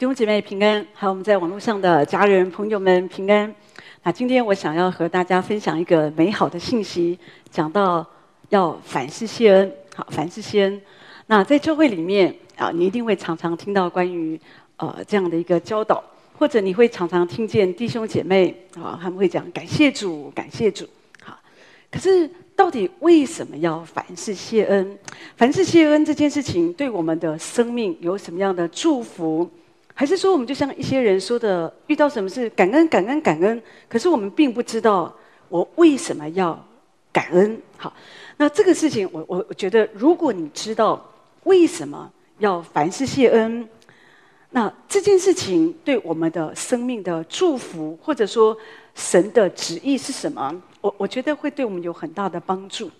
弟兄姐妹平安，还有我们在网络上的家人朋友们平安。那今天我想要和大家分享一个美好的信息，讲到要凡事谢恩。好，凡事谢恩。那在教会里面啊，你一定会常常听到关于呃这样的一个教导，或者你会常常听见弟兄姐妹啊他们会讲感谢主，感谢主。好，可是到底为什么要凡事谢恩？凡事谢恩这件事情对我们的生命有什么样的祝福？还是说，我们就像一些人说的，遇到什么事感恩、感恩、感恩，可是我们并不知道我为什么要感恩。好，那这个事情，我我我觉得，如果你知道为什么要凡事谢恩，那这件事情对我们的生命的祝福，或者说神的旨意是什么，我我觉得会对我们有很大的帮助。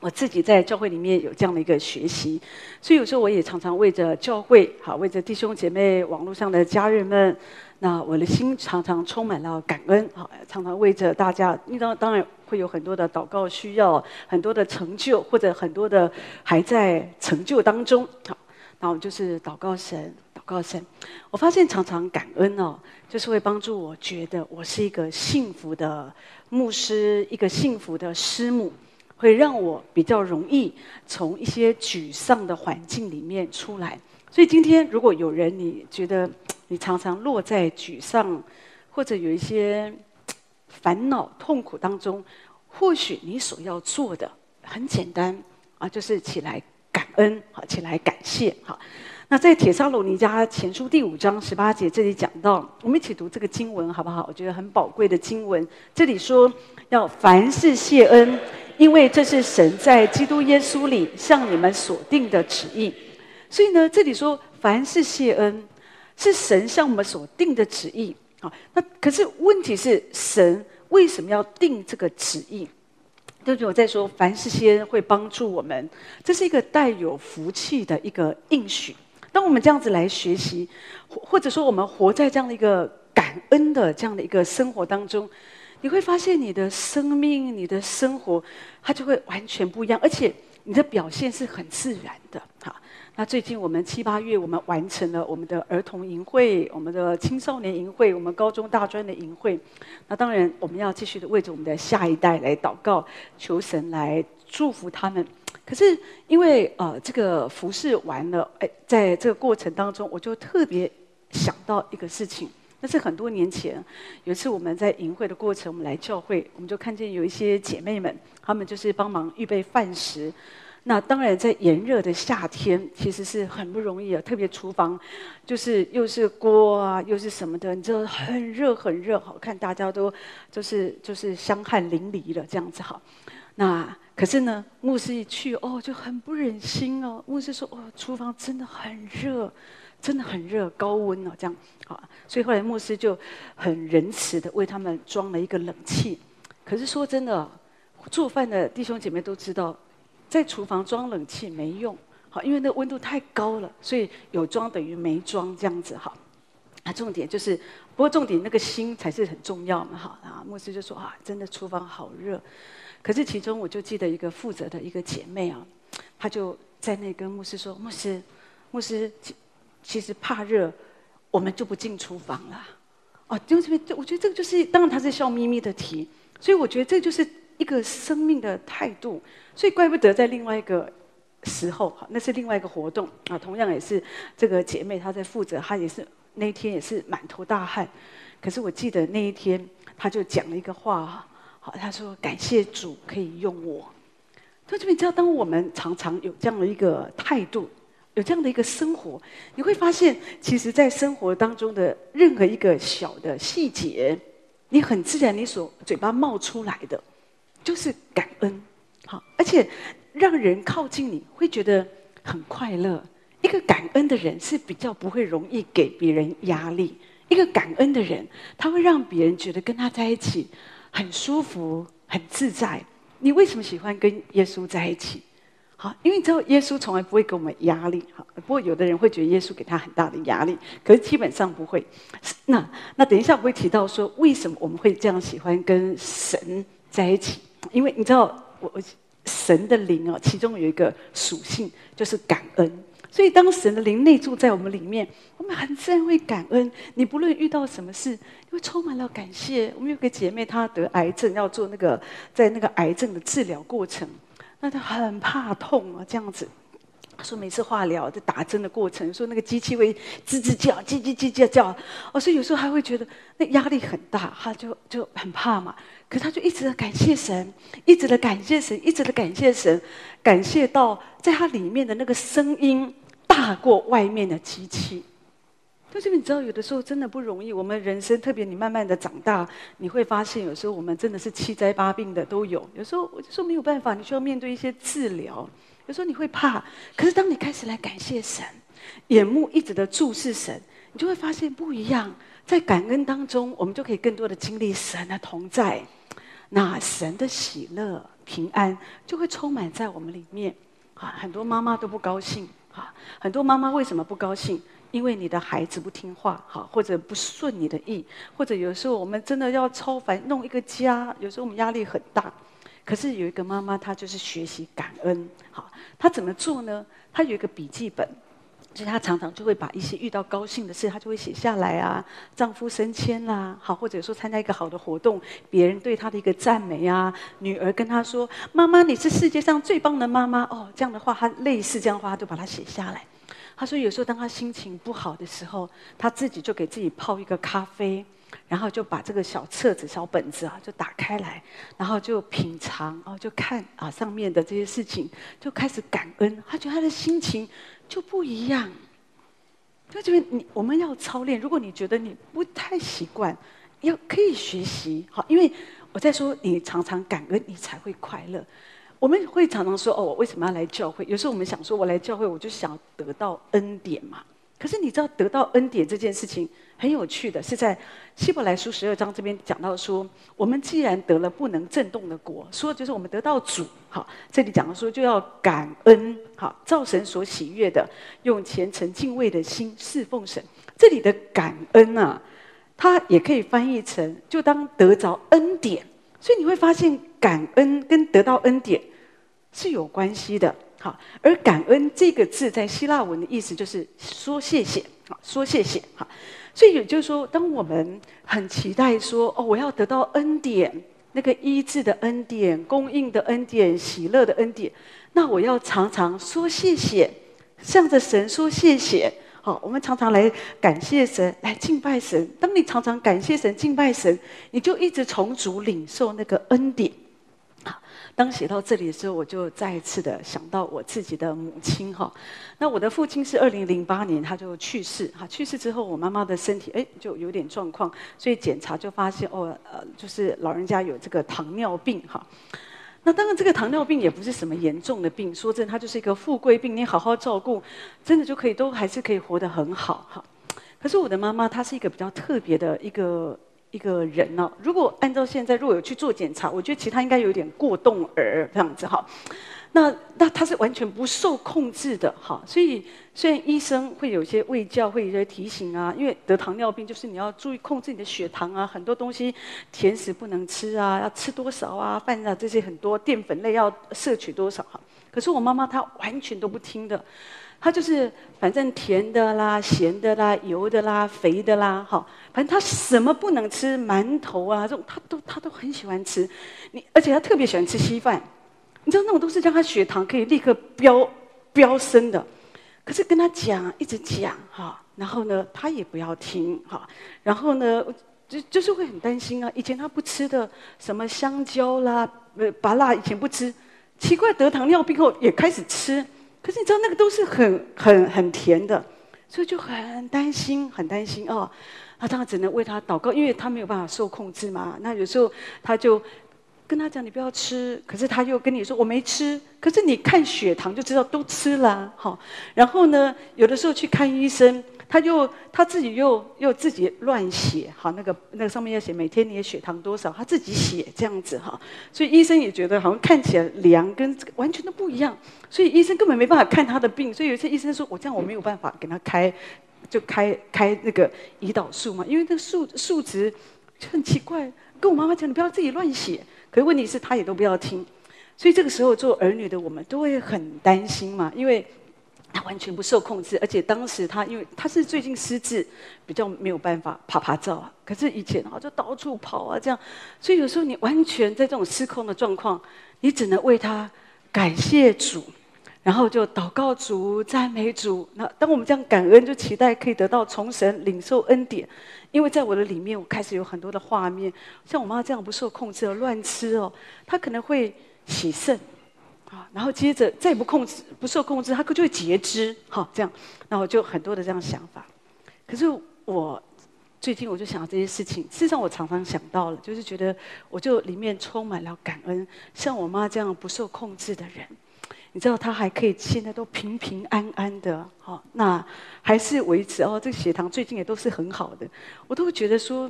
我自己在教会里面有这样的一个学习，所以有时候我也常常为着教会，好为着弟兄姐妹、网络上的家人们，那我的心常常充满了感恩，好常常为着大家，遇到当然会有很多的祷告需要，很多的成就，或者很多的还在成就当中，好，那我就是祷告神，祷告神。我发现常常感恩哦，就是会帮助我觉得我是一个幸福的牧师，一个幸福的师母。会让我比较容易从一些沮丧的环境里面出来。所以今天，如果有人你觉得你常常落在沮丧，或者有一些烦恼、痛苦当中，或许你所要做的很简单啊，就是起来感恩，好，起来感谢，好。那在帖撒罗尼迦前书第五章十八节这里讲到，我们一起读这个经文好不好？我觉得很宝贵的经文。这里说要凡事谢恩。因为这是神在基督耶稣里向你们所定的旨意，所以呢，这里说凡事谢恩，是神向我们所定的旨意。好，那可是问题是，神为什么要定这个旨意？就是我在说凡事谢恩会帮助我们，这是一个带有福气的一个应许。当我们这样子来学习，或者说我们活在这样的一个感恩的这样的一个生活当中。你会发现你的生命、你的生活，它就会完全不一样，而且你的表现是很自然的。好，那最近我们七八月，我们完成了我们的儿童营会、我们的青少年营会、我们高中大专的营会。那当然，我们要继续的为着我们的下一代来祷告，求神来祝福他们。可是因为呃，这个服事完了，哎，在这个过程当中，我就特别想到一个事情。那是很多年前，有一次我们在营会的过程，我们来教会，我们就看见有一些姐妹们，她们就是帮忙预备饭食。那当然在炎热的夏天，其实是很不容易啊，特别厨房就是又是锅啊，又是什么的，你知道很热很热，好看大家都就是就是香汗淋漓了这样子好。那可是呢，牧师一去哦，就很不忍心哦。牧师说哦，厨房真的很热。真的很热，高温哦，这样啊，所以后来牧师就很仁慈的为他们装了一个冷气。可是说真的，做饭的弟兄姐妹都知道，在厨房装冷气没用，好，因为那温度太高了，所以有装等于没装这样子哈。啊，重点就是，不过重点那个心才是很重要嘛，哈啊，牧师就说啊，真的厨房好热。可是其中我就记得一个负责的一个姐妹啊，她就在那跟牧师说，牧师，牧师。其实怕热，我们就不进厨房了。哦，就这边，我觉得这个就是，当然他是笑眯眯的提，所以我觉得这就是一个生命的态度。所以怪不得在另外一个时候，哈，那是另外一个活动啊，同样也是这个姐妹她在负责，她也是那一天也是满头大汗。可是我记得那一天，她就讲了一个话，好，她说感谢主可以用我。同学们，知道，当我们常常有这样的一个态度。有这样的一个生活，你会发现，其实，在生活当中的任何一个小的细节，你很自然，你所嘴巴冒出来的，就是感恩，好，而且让人靠近你会觉得很快乐。一个感恩的人是比较不会容易给别人压力，一个感恩的人，他会让别人觉得跟他在一起很舒服、很自在。你为什么喜欢跟耶稣在一起？好，因为你知道耶稣从来不会给我们压力。好，不过有的人会觉得耶稣给他很大的压力，可是基本上不会。那那等一下我会提到说，为什么我们会这样喜欢跟神在一起？因为你知道，我神的灵哦，其中有一个属性就是感恩。所以当神的灵内住在我们里面，我们很自然会感恩。你不论遇到什么事，你会充满了感谢。我们有个姐妹，她得癌症，要做那个在那个癌症的治疗过程，那他很怕痛啊，这样子。说每次化疗在打针的过程，说那个机器会吱吱叫，叽叽叽叫叫，哦，所以有时候还会觉得那压力很大，他就就很怕嘛。可他就一直的感谢神，一直的感谢神，一直的感谢神，感谢到在他里面的那个声音大过外面的机器。但是你知道，有的时候真的不容易。我们人生特别，你慢慢的长大，你会发现有时候我们真的是七灾八病的都有。有时候我就说没有办法，你需要面对一些治疗。有时候你会怕，可是当你开始来感谢神，眼目一直的注视神，你就会发现不一样。在感恩当中，我们就可以更多的经历神的同在，那神的喜乐、平安就会充满在我们里面。啊，很多妈妈都不高兴。啊，很多妈妈为什么不高兴？因为你的孩子不听话，哈，或者不顺你的意，或者有时候我们真的要超凡弄一个家，有时候我们压力很大。可是有一个妈妈，她就是学习感恩。好，她怎么做呢？她有一个笔记本，所以她常常就会把一些遇到高兴的事，她就会写下来啊。丈夫升迁啦，好，或者说参加一个好的活动，别人对她的一个赞美啊。女儿跟她说：“妈妈，你是世界上最棒的妈妈。”哦，这样的话，她类似这样的话，她都把它写下来。他说，有时候当他心情不好的时候，他自己就给自己泡一个咖啡。然后就把这个小册子、小本子啊，就打开来，然后就品尝，哦，就看啊上面的这些事情，就开始感恩。他觉得他的心情就不一样。就这边你我们要操练。如果你觉得你不太习惯，要可以学习好，因为我在说你常常感恩，你才会快乐。我们会常常说哦，我为什么要来教会？有时候我们想说，我来教会，我就想得到恩典嘛。可是你知道得到恩典这件事情很有趣的，是在希伯来书十二章这边讲到说，我们既然得了不能震动的国，说就是我们得到主，好，这里讲的说就要感恩，好，造神所喜悦的，用虔诚敬畏的心侍奉神。这里的感恩啊，它也可以翻译成就当得着恩典，所以你会发现感恩跟得到恩典是有关系的。好，而感恩这个字在希腊文的意思就是说谢谢，好，说谢谢，好，所以也就是说，当我们很期待说，哦，我要得到恩典，那个医治的恩典、供应的恩典、喜乐的恩典，那我要常常说谢谢，向着神说谢谢，好，我们常常来感谢神，来敬拜神。当你常常感谢神、敬拜神，你就一直从主领受那个恩典。当写到这里的时候，我就再一次的想到我自己的母亲哈。那我的父亲是二零零八年他就去世哈，去世之后我妈妈的身体哎就有点状况，所以检查就发现哦呃就是老人家有这个糖尿病哈。那当然这个糖尿病也不是什么严重的病，说真的，它就是一个富贵病，你好好照顾，真的就可以都还是可以活得很好哈。可是我的妈妈她是一个比较特别的一个。一个人呢、哦，如果按照现在，如果有去做检查，我觉得其他应该有点过动儿这样子哈。那那他是完全不受控制的哈。所以虽然医生会有些卫教，会有些提醒啊，因为得糖尿病就是你要注意控制你的血糖啊，很多东西甜食不能吃啊，要吃多少啊，饭啊这些很多淀粉类要摄取多少哈。可是我妈妈她完全都不听的。她就是反正甜的啦、咸的啦、油的啦、肥的啦，哈，反正他什么不能吃，馒头啊这种，他都他都很喜欢吃。你而且他特别喜欢吃稀饭，你知道那种都是让他血糖可以立刻飙飙升的。可是跟他讲，一直讲哈，然后呢，他也不要听哈，然后呢，就就是会很担心啊。以前他不吃的什么香蕉啦、呃芭辣，以前不吃，奇怪得糖尿病后也开始吃。可是你知道那个都是很很很甜的，所以就很担心，很担心哦。那当然只能为他祷告，因为他没有办法受控制嘛。那有时候他就跟他讲：“你不要吃。”可是他又跟你说：“我没吃。”可是你看血糖就知道都吃了，好。然后呢，有的时候去看医生。他又他自己又又自己乱写，好，那个那个上面要写每天你的血糖多少，他自己写这样子哈，所以医生也觉得好像看起来量跟这个完全都不一样，所以医生根本没办法看他的病，所以有些医生说，我这样我没有办法给他开，就开开那个胰岛素嘛，因为那数数值就很奇怪，跟我妈妈讲，你不要自己乱写，可是问题是他也都不要听，所以这个时候做儿女的我们都会很担心嘛，因为。他完全不受控制，而且当时他因为他是最近失智，比较没有办法趴趴照啊。可是以前啊，就到处跑啊，这样，所以有时候你完全在这种失控的状况，你只能为他感谢主，然后就祷告主、赞美主。那当我们这样感恩，就期待可以得到从神领受恩典，因为在我的里面，我开始有很多的画面，像我妈这样不受控制的乱吃哦，她可能会洗肾。啊，然后接着再不控制、不受控制，她就会截肢。好，这样，那我就很多的这样想法。可是我最近我就想到这些事情，事实上我常常想到了，就是觉得我就里面充满了感恩。像我妈这样不受控制的人，你知道他还可以现在都平平安安的，好，那还是维持哦，这个血糖最近也都是很好的，我都会觉得说，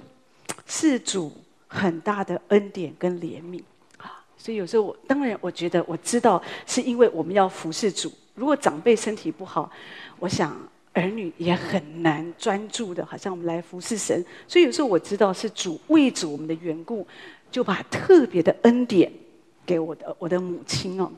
是主很大的恩典跟怜悯啊。所以有时候我当然我觉得我知道是因为我们要服侍主。如果长辈身体不好，我想儿女也很难专注的，好像我们来服侍神。所以有时候我知道是主为主我们的缘故，就把特别的恩典给我的我的母亲哦。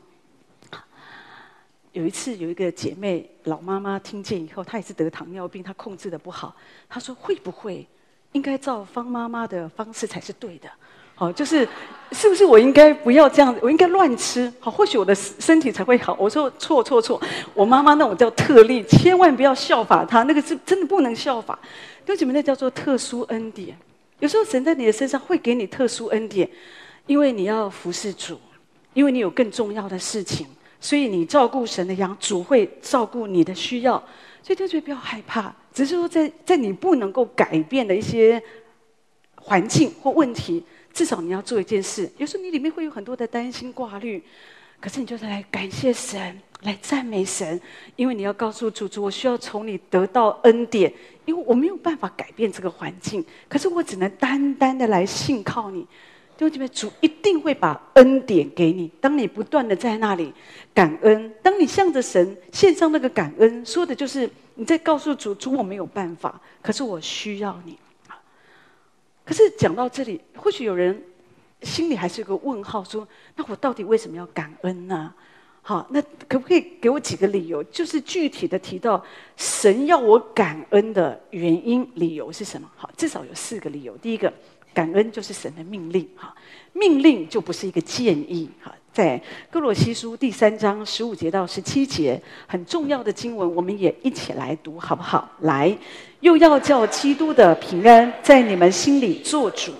有一次有一个姐妹老妈妈听见以后，她也是得糖尿病，她控制的不好。她说会不会应该照方妈妈的方式才是对的？好，就是是不是我应该不要这样子？我应该乱吃，好，或许我的身体才会好。我说错错错，我妈妈那种叫特例，千万不要效法她，那个是真的不能效法。弟兄姐妹，那叫做特殊恩典。有时候神在你的身上会给你特殊恩典，因为你要服侍主，因为你有更重要的事情，所以你照顾神的羊，主会照顾你的需要。所以弟兄姐妹不要害怕，只是说在在你不能够改变的一些环境或问题。至少你要做一件事，有时候你里面会有很多的担心挂虑，可是你就是来感谢神，来赞美神，因为你要告诉主主，我需要从你得到恩典，因为我没有办法改变这个环境，可是我只能单单的来信靠你。弟兄姐妹，主一定会把恩典给你。当你不断的在那里感恩，当你向着神献上那个感恩，说的就是你在告诉主主，我没有办法，可是我需要你。可是讲到这里，或许有人心里还是有个问号，说：“那我到底为什么要感恩呢？”好，那可不可以给我几个理由？就是具体的提到神要我感恩的原因、理由是什么？好，至少有四个理由。第一个，感恩就是神的命令，哈，命令就不是一个建议，哈。在哥罗西书第三章十五节到十七节，很重要的经文，我们也一起来读，好不好？来，又要叫基督的平安在你们心里做主，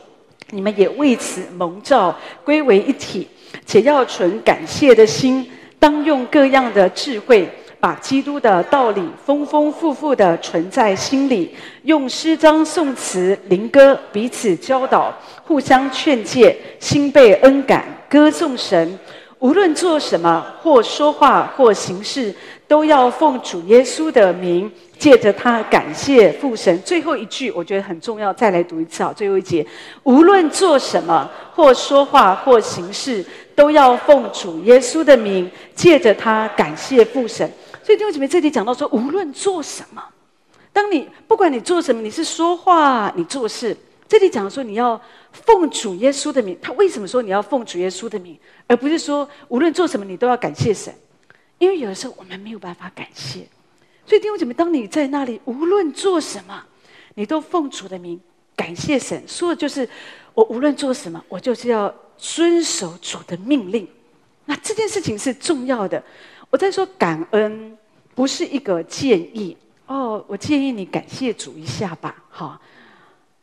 你们也为此蒙召归为一体，且要存感谢的心，当用各样的智慧，把基督的道理丰丰富富的存在心里，用诗章、颂词、灵歌彼此教导，互相劝诫，心被恩感。歌颂神，无论做什么，或说话，或行事，都要奉主耶稣的名，借着他感谢父神。最后一句我觉得很重要，再来读一次啊！最后一节，无论做什么，或说话，或行事，都要奉主耶稣的名，借着他感谢父神。所以弟兄姐妹，这里讲到说，无论做什么，当你不管你做什么，你是说话，你做事。这里讲说你要奉主耶稣的名，他为什么说你要奉主耶稣的名，而不是说无论做什么你都要感谢神？因为有的时候我们没有办法感谢，所以弟兄姐妹，当你在那里无论做什么，你都奉主的名感谢神，说的就是我无论做什么，我就是要遵守主的命令。那这件事情是重要的。我在说感恩不是一个建议哦，我建议你感谢主一下吧，好。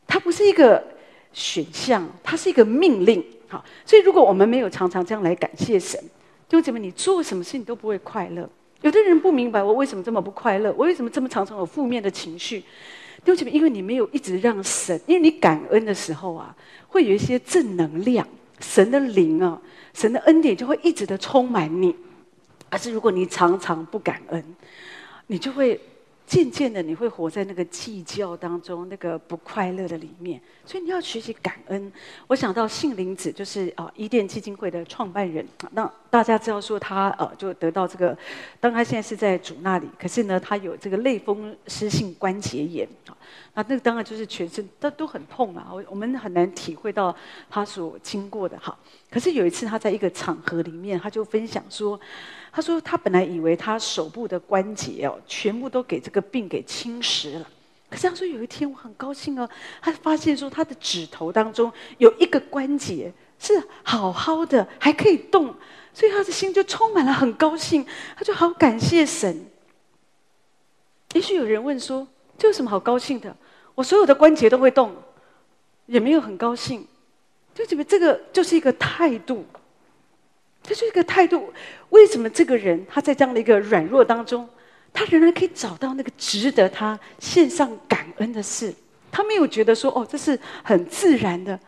它不是一个选项，它是一个命令。好，所以如果我们没有常常这样来感谢神，弟兄姐妹，你做什么事情都不会快乐。有的人不明白我为什么这么不快乐，我为什么这么常常有负面的情绪。弟兄姐妹，因为你没有一直让神，因为你感恩的时候啊，会有一些正能量，神的灵啊，神的恩典就会一直的充满你。而是如果你常常不感恩，你就会。渐渐的，你会活在那个计较当中，那个不快乐的里面。所以你要学习感恩。我想到杏林子，就是啊伊甸基金会的创办人。那大家知道说他呃就得到这个，当他现在是在主那里，可是呢他有这个类风湿性关节炎啊。那那个当然就是全身都都很痛啊。我我们很难体会到他所经过的哈。可是有一次他在一个场合里面，他就分享说，他说他本来以为他手部的关节哦，全部都给这个病给侵蚀了。可是他说有一天我很高兴哦，他发现说他的指头当中有一个关节是好好的，还可以动，所以他的心就充满了很高兴，他就好感谢神。也许有人问说，这有什么好高兴的？我所有的关节都会动，也没有很高兴。就觉得这个就是一个态度，这就是一个态度。为什么这个人他在这样的一个软弱当中，他仍然可以找到那个值得他献上感恩的事？他没有觉得说哦，这是很自然的，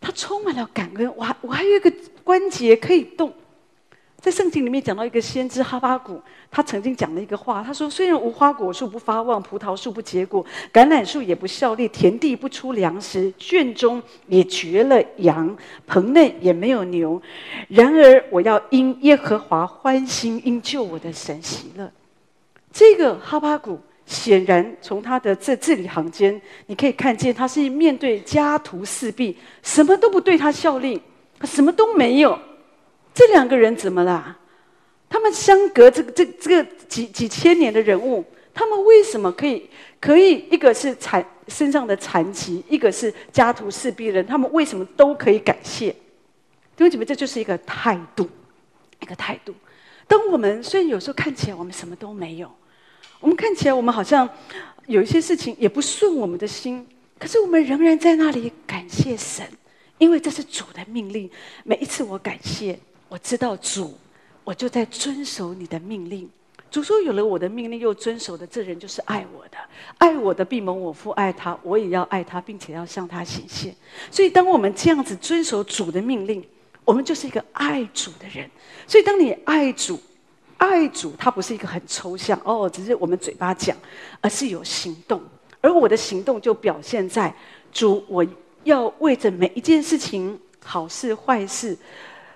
他充满了感恩。我还我还有一个关节可以动。在圣经里面讲到一个先知哈巴谷，他曾经讲了一个话，他说：“虽然无花果树不发旺，葡萄树不结果，橄榄树也不效力，田地不出粮食，圈中也绝了羊，棚内也没有牛，然而我要因耶和华欢心，因救我的神喜乐。”这个哈巴谷显然从他的这字里行间，你可以看见他是面对家徒四壁，什么都不对他效力，什么都没有。这两个人怎么啦？他们相隔这个这这个几几千年的人物，他们为什么可以可以？一个是残身上的残疾，一个是家徒四壁人，他们为什么都可以感谢？弟兄姐妹，这就是一个态度，一个态度。当我们虽然有时候看起来我们什么都没有，我们看起来我们好像有一些事情也不顺我们的心，可是我们仍然在那里感谢神，因为这是主的命令。每一次我感谢。我知道主，我就在遵守你的命令。主说：“有了我的命令又遵守的，这人就是爱我的。爱我的必蒙我父爱他，我也要爱他，并且要向他显现。所以，当我们这样子遵守主的命令，我们就是一个爱主的人。所以，当你爱主，爱主，它不是一个很抽象哦，只是我们嘴巴讲，而是有行动。而我的行动就表现在主，我要为着每一件事情，好事坏事。”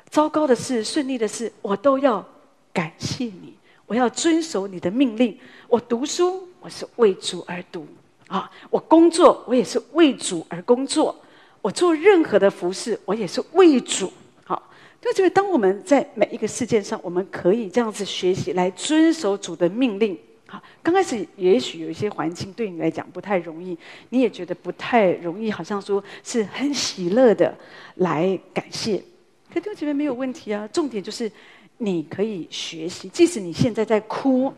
糟糕的事，顺利的事，我都要感谢你。我要遵守你的命令。我读书，我是为主而读啊；我工作，我也是为主而工作。我做任何的服饰，我也是为主。好，就觉得当我们在每一个事件上，我们可以这样子学习来遵守主的命令。好，刚开始也许有一些环境对你来讲不太容易，你也觉得不太容易，好像说是很喜乐的来感谢。弟兄姐妹没有问题啊，重点就是你可以学习，即使你现在在哭，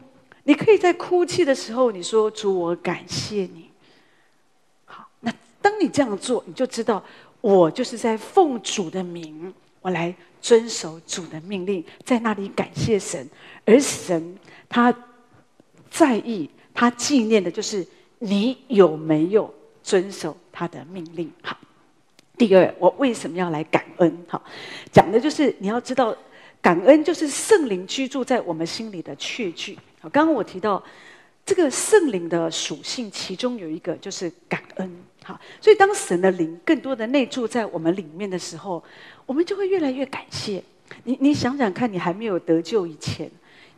你可以在哭泣的时候，你说主，我感谢你。好，那当你这样做，你就知道我就是在奉主的名，我来遵守主的命令，在那里感谢神，而神他在意，他纪念的就是你有没有遵守他的命令。好。第二，我为什么要来感恩？好，讲的就是你要知道，感恩就是圣灵居住在我们心里的确据。好，刚刚我提到这个圣灵的属性，其中有一个就是感恩。好，所以当神的灵更多的内住在我们里面的时候，我们就会越来越感谢。你你想想看，你还没有得救以前。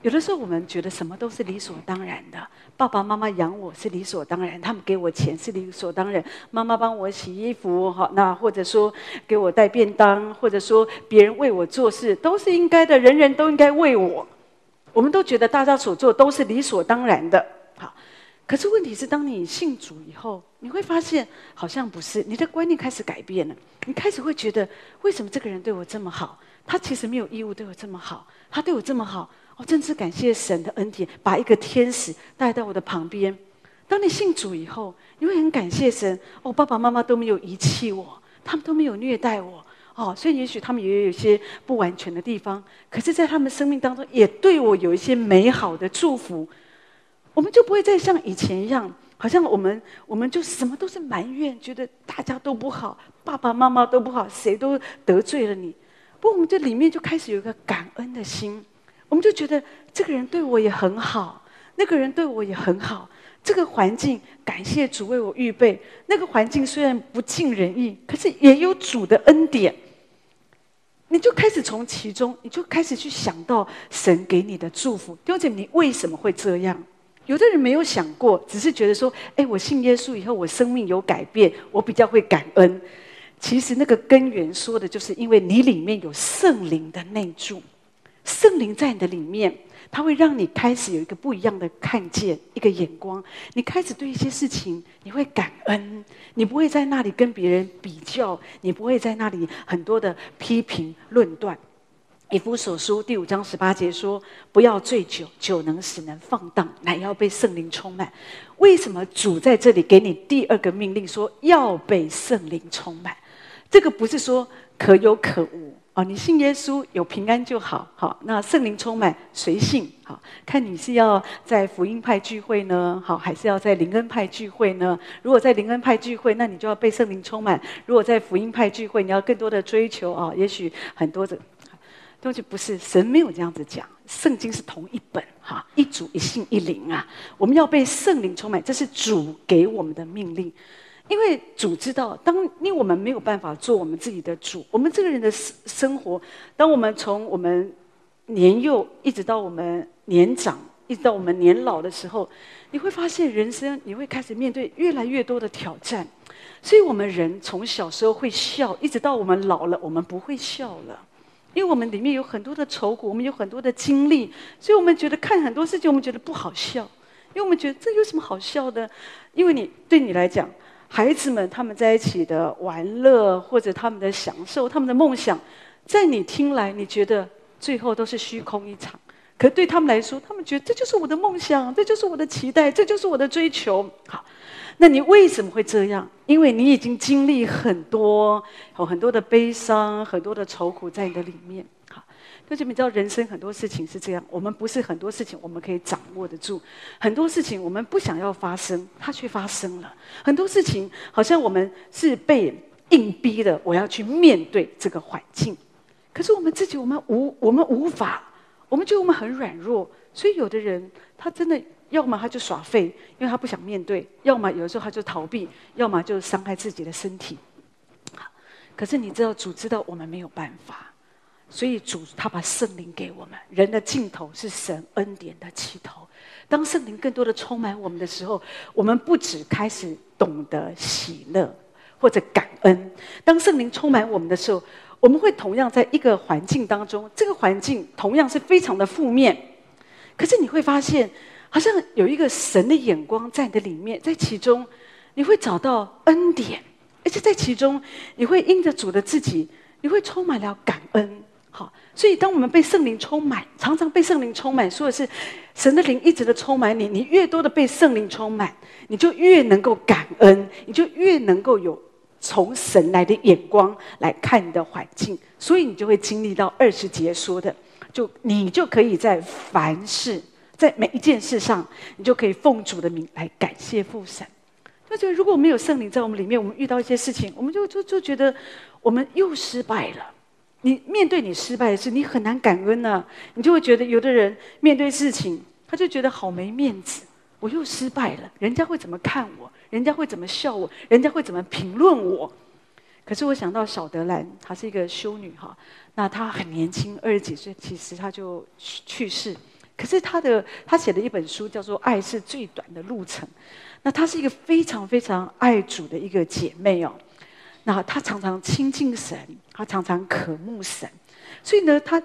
有的时候，我们觉得什么都是理所当然的。爸爸妈妈养我是理所当然，他们给我钱是理所当然。妈妈帮我洗衣服，好，那或者说给我带便当，或者说别人为我做事，都是应该的。人人都应该为我，我们都觉得大家所做都是理所当然的。好，可是问题是，当你信主以后，你会发现好像不是，你的观念开始改变了。你开始会觉得，为什么这个人对我这么好？他其实没有义务对我这么好，他对我这么好。我真是感谢神的恩典，把一个天使带到我的旁边。当你信主以后，你会很感谢神。哦，爸爸妈妈都没有遗弃我，他们都没有虐待我。哦，所以也许他们也有一些不完全的地方，可是，在他们生命当中，也对我有一些美好的祝福。我们就不会再像以前一样，好像我们我们就什么都是埋怨，觉得大家都不好，爸爸妈妈都不好，谁都得罪了你。不，我们这里面就开始有一个感恩的心。我们就觉得这个人对我也很好，那个人对我也很好。这个环境，感谢主为我预备。那个环境虽然不尽人意，可是也有主的恩典。你就开始从其中，你就开始去想到神给你的祝福。究竟你为什么会这样？有的人没有想过，只是觉得说：“哎，我信耶稣以后，我生命有改变，我比较会感恩。”其实那个根源说的就是因为你里面有圣灵的内住。圣灵在你的里面，它会让你开始有一个不一样的看见，一个眼光。你开始对一些事情，你会感恩，你不会在那里跟别人比较，你不会在那里很多的批评论断。以弗所书第五章十八节说：“不要醉酒，酒能使人放荡，乃要被圣灵充满。”为什么主在这里给你第二个命令，说要被圣灵充满？这个不是说可有可无哦，你信耶稣有平安就好。好，那圣灵充满随性。好，看你是要在福音派聚会呢，好，还是要在灵恩派聚会呢？如果在灵恩派聚会，那你就要被圣灵充满；如果在福音派聚会，你要更多的追求啊，也许很多的。东西不是神没有这样子讲，圣经是同一本哈，一主一信一灵啊。我们要被圣灵充满，这是主给我们的命令。因为主知道，当因为我们没有办法做我们自己的主，我们这个人的生活，当我们从我们年幼一直到我们年长，一直到我们年老的时候，你会发现人生你会开始面对越来越多的挑战。所以，我们人从小时候会笑，一直到我们老了，我们不会笑了。因为我们里面有很多的愁苦，我们有很多的经历，所以我们觉得看很多事情，我们觉得不好笑。因为我们觉得这有什么好笑的？因为你对你来讲，孩子们他们在一起的玩乐，或者他们的享受，他们的梦想，在你听来，你觉得最后都是虚空一场。可对他们来说，他们觉得这就是我的梦想，这就是我的期待，这就是我的追求。好。那你为什么会这样？因为你已经经历很多，有很多的悲伤，很多的愁苦在你的里面。好，就你知道，人生很多事情是这样，我们不是很多事情我们可以掌握得住，很多事情我们不想要发生，它却发生了。很多事情好像我们是被硬逼的，我要去面对这个环境，可是我们自己，我们无，我们无法，我们觉得我们很软弱，所以有的人他真的。要么他就耍废，因为他不想面对；要么有的时候他就逃避；要么就伤害自己的身体。可是你知道，主知道我们没有办法，所以主他把圣灵给我们。人的尽头是神恩典的起头。当圣灵更多的充满我们的时候，我们不止开始懂得喜乐或者感恩。当圣灵充满我们的时候，我们会同样在一个环境当中，这个环境同样是非常的负面。可是你会发现。好像有一个神的眼光在你的里面，在其中，你会找到恩典，而且在其中，你会因着主的自己，你会充满了感恩。好，所以当我们被圣灵充满，常常被圣灵充满，说的是神的灵一直的充满你，你越多的被圣灵充满，你就越能够感恩，你就越能够有从神来的眼光来看你的环境，所以你就会经历到二十节说的，就你就可以在凡事。在每一件事上，你就可以奉主的名来感谢父神。就觉得如果没有圣灵在我们里面，我们遇到一些事情，我们就就就觉得我们又失败了。你面对你失败的事，你很难感恩呢、你就会觉得有的人面对事情，他就觉得好没面子。我又失败了，人家会怎么看我？人家会怎么笑我？人家会怎么评论我？可是我想到小德兰，她是一个修女哈，那她很年轻，二十几岁，其实她就去世。可是她的她写的一本书叫做《爱是最短的路程》，那她是一个非常非常爱主的一个姐妹哦。那她常常亲近神，他常常渴慕神，所以呢，他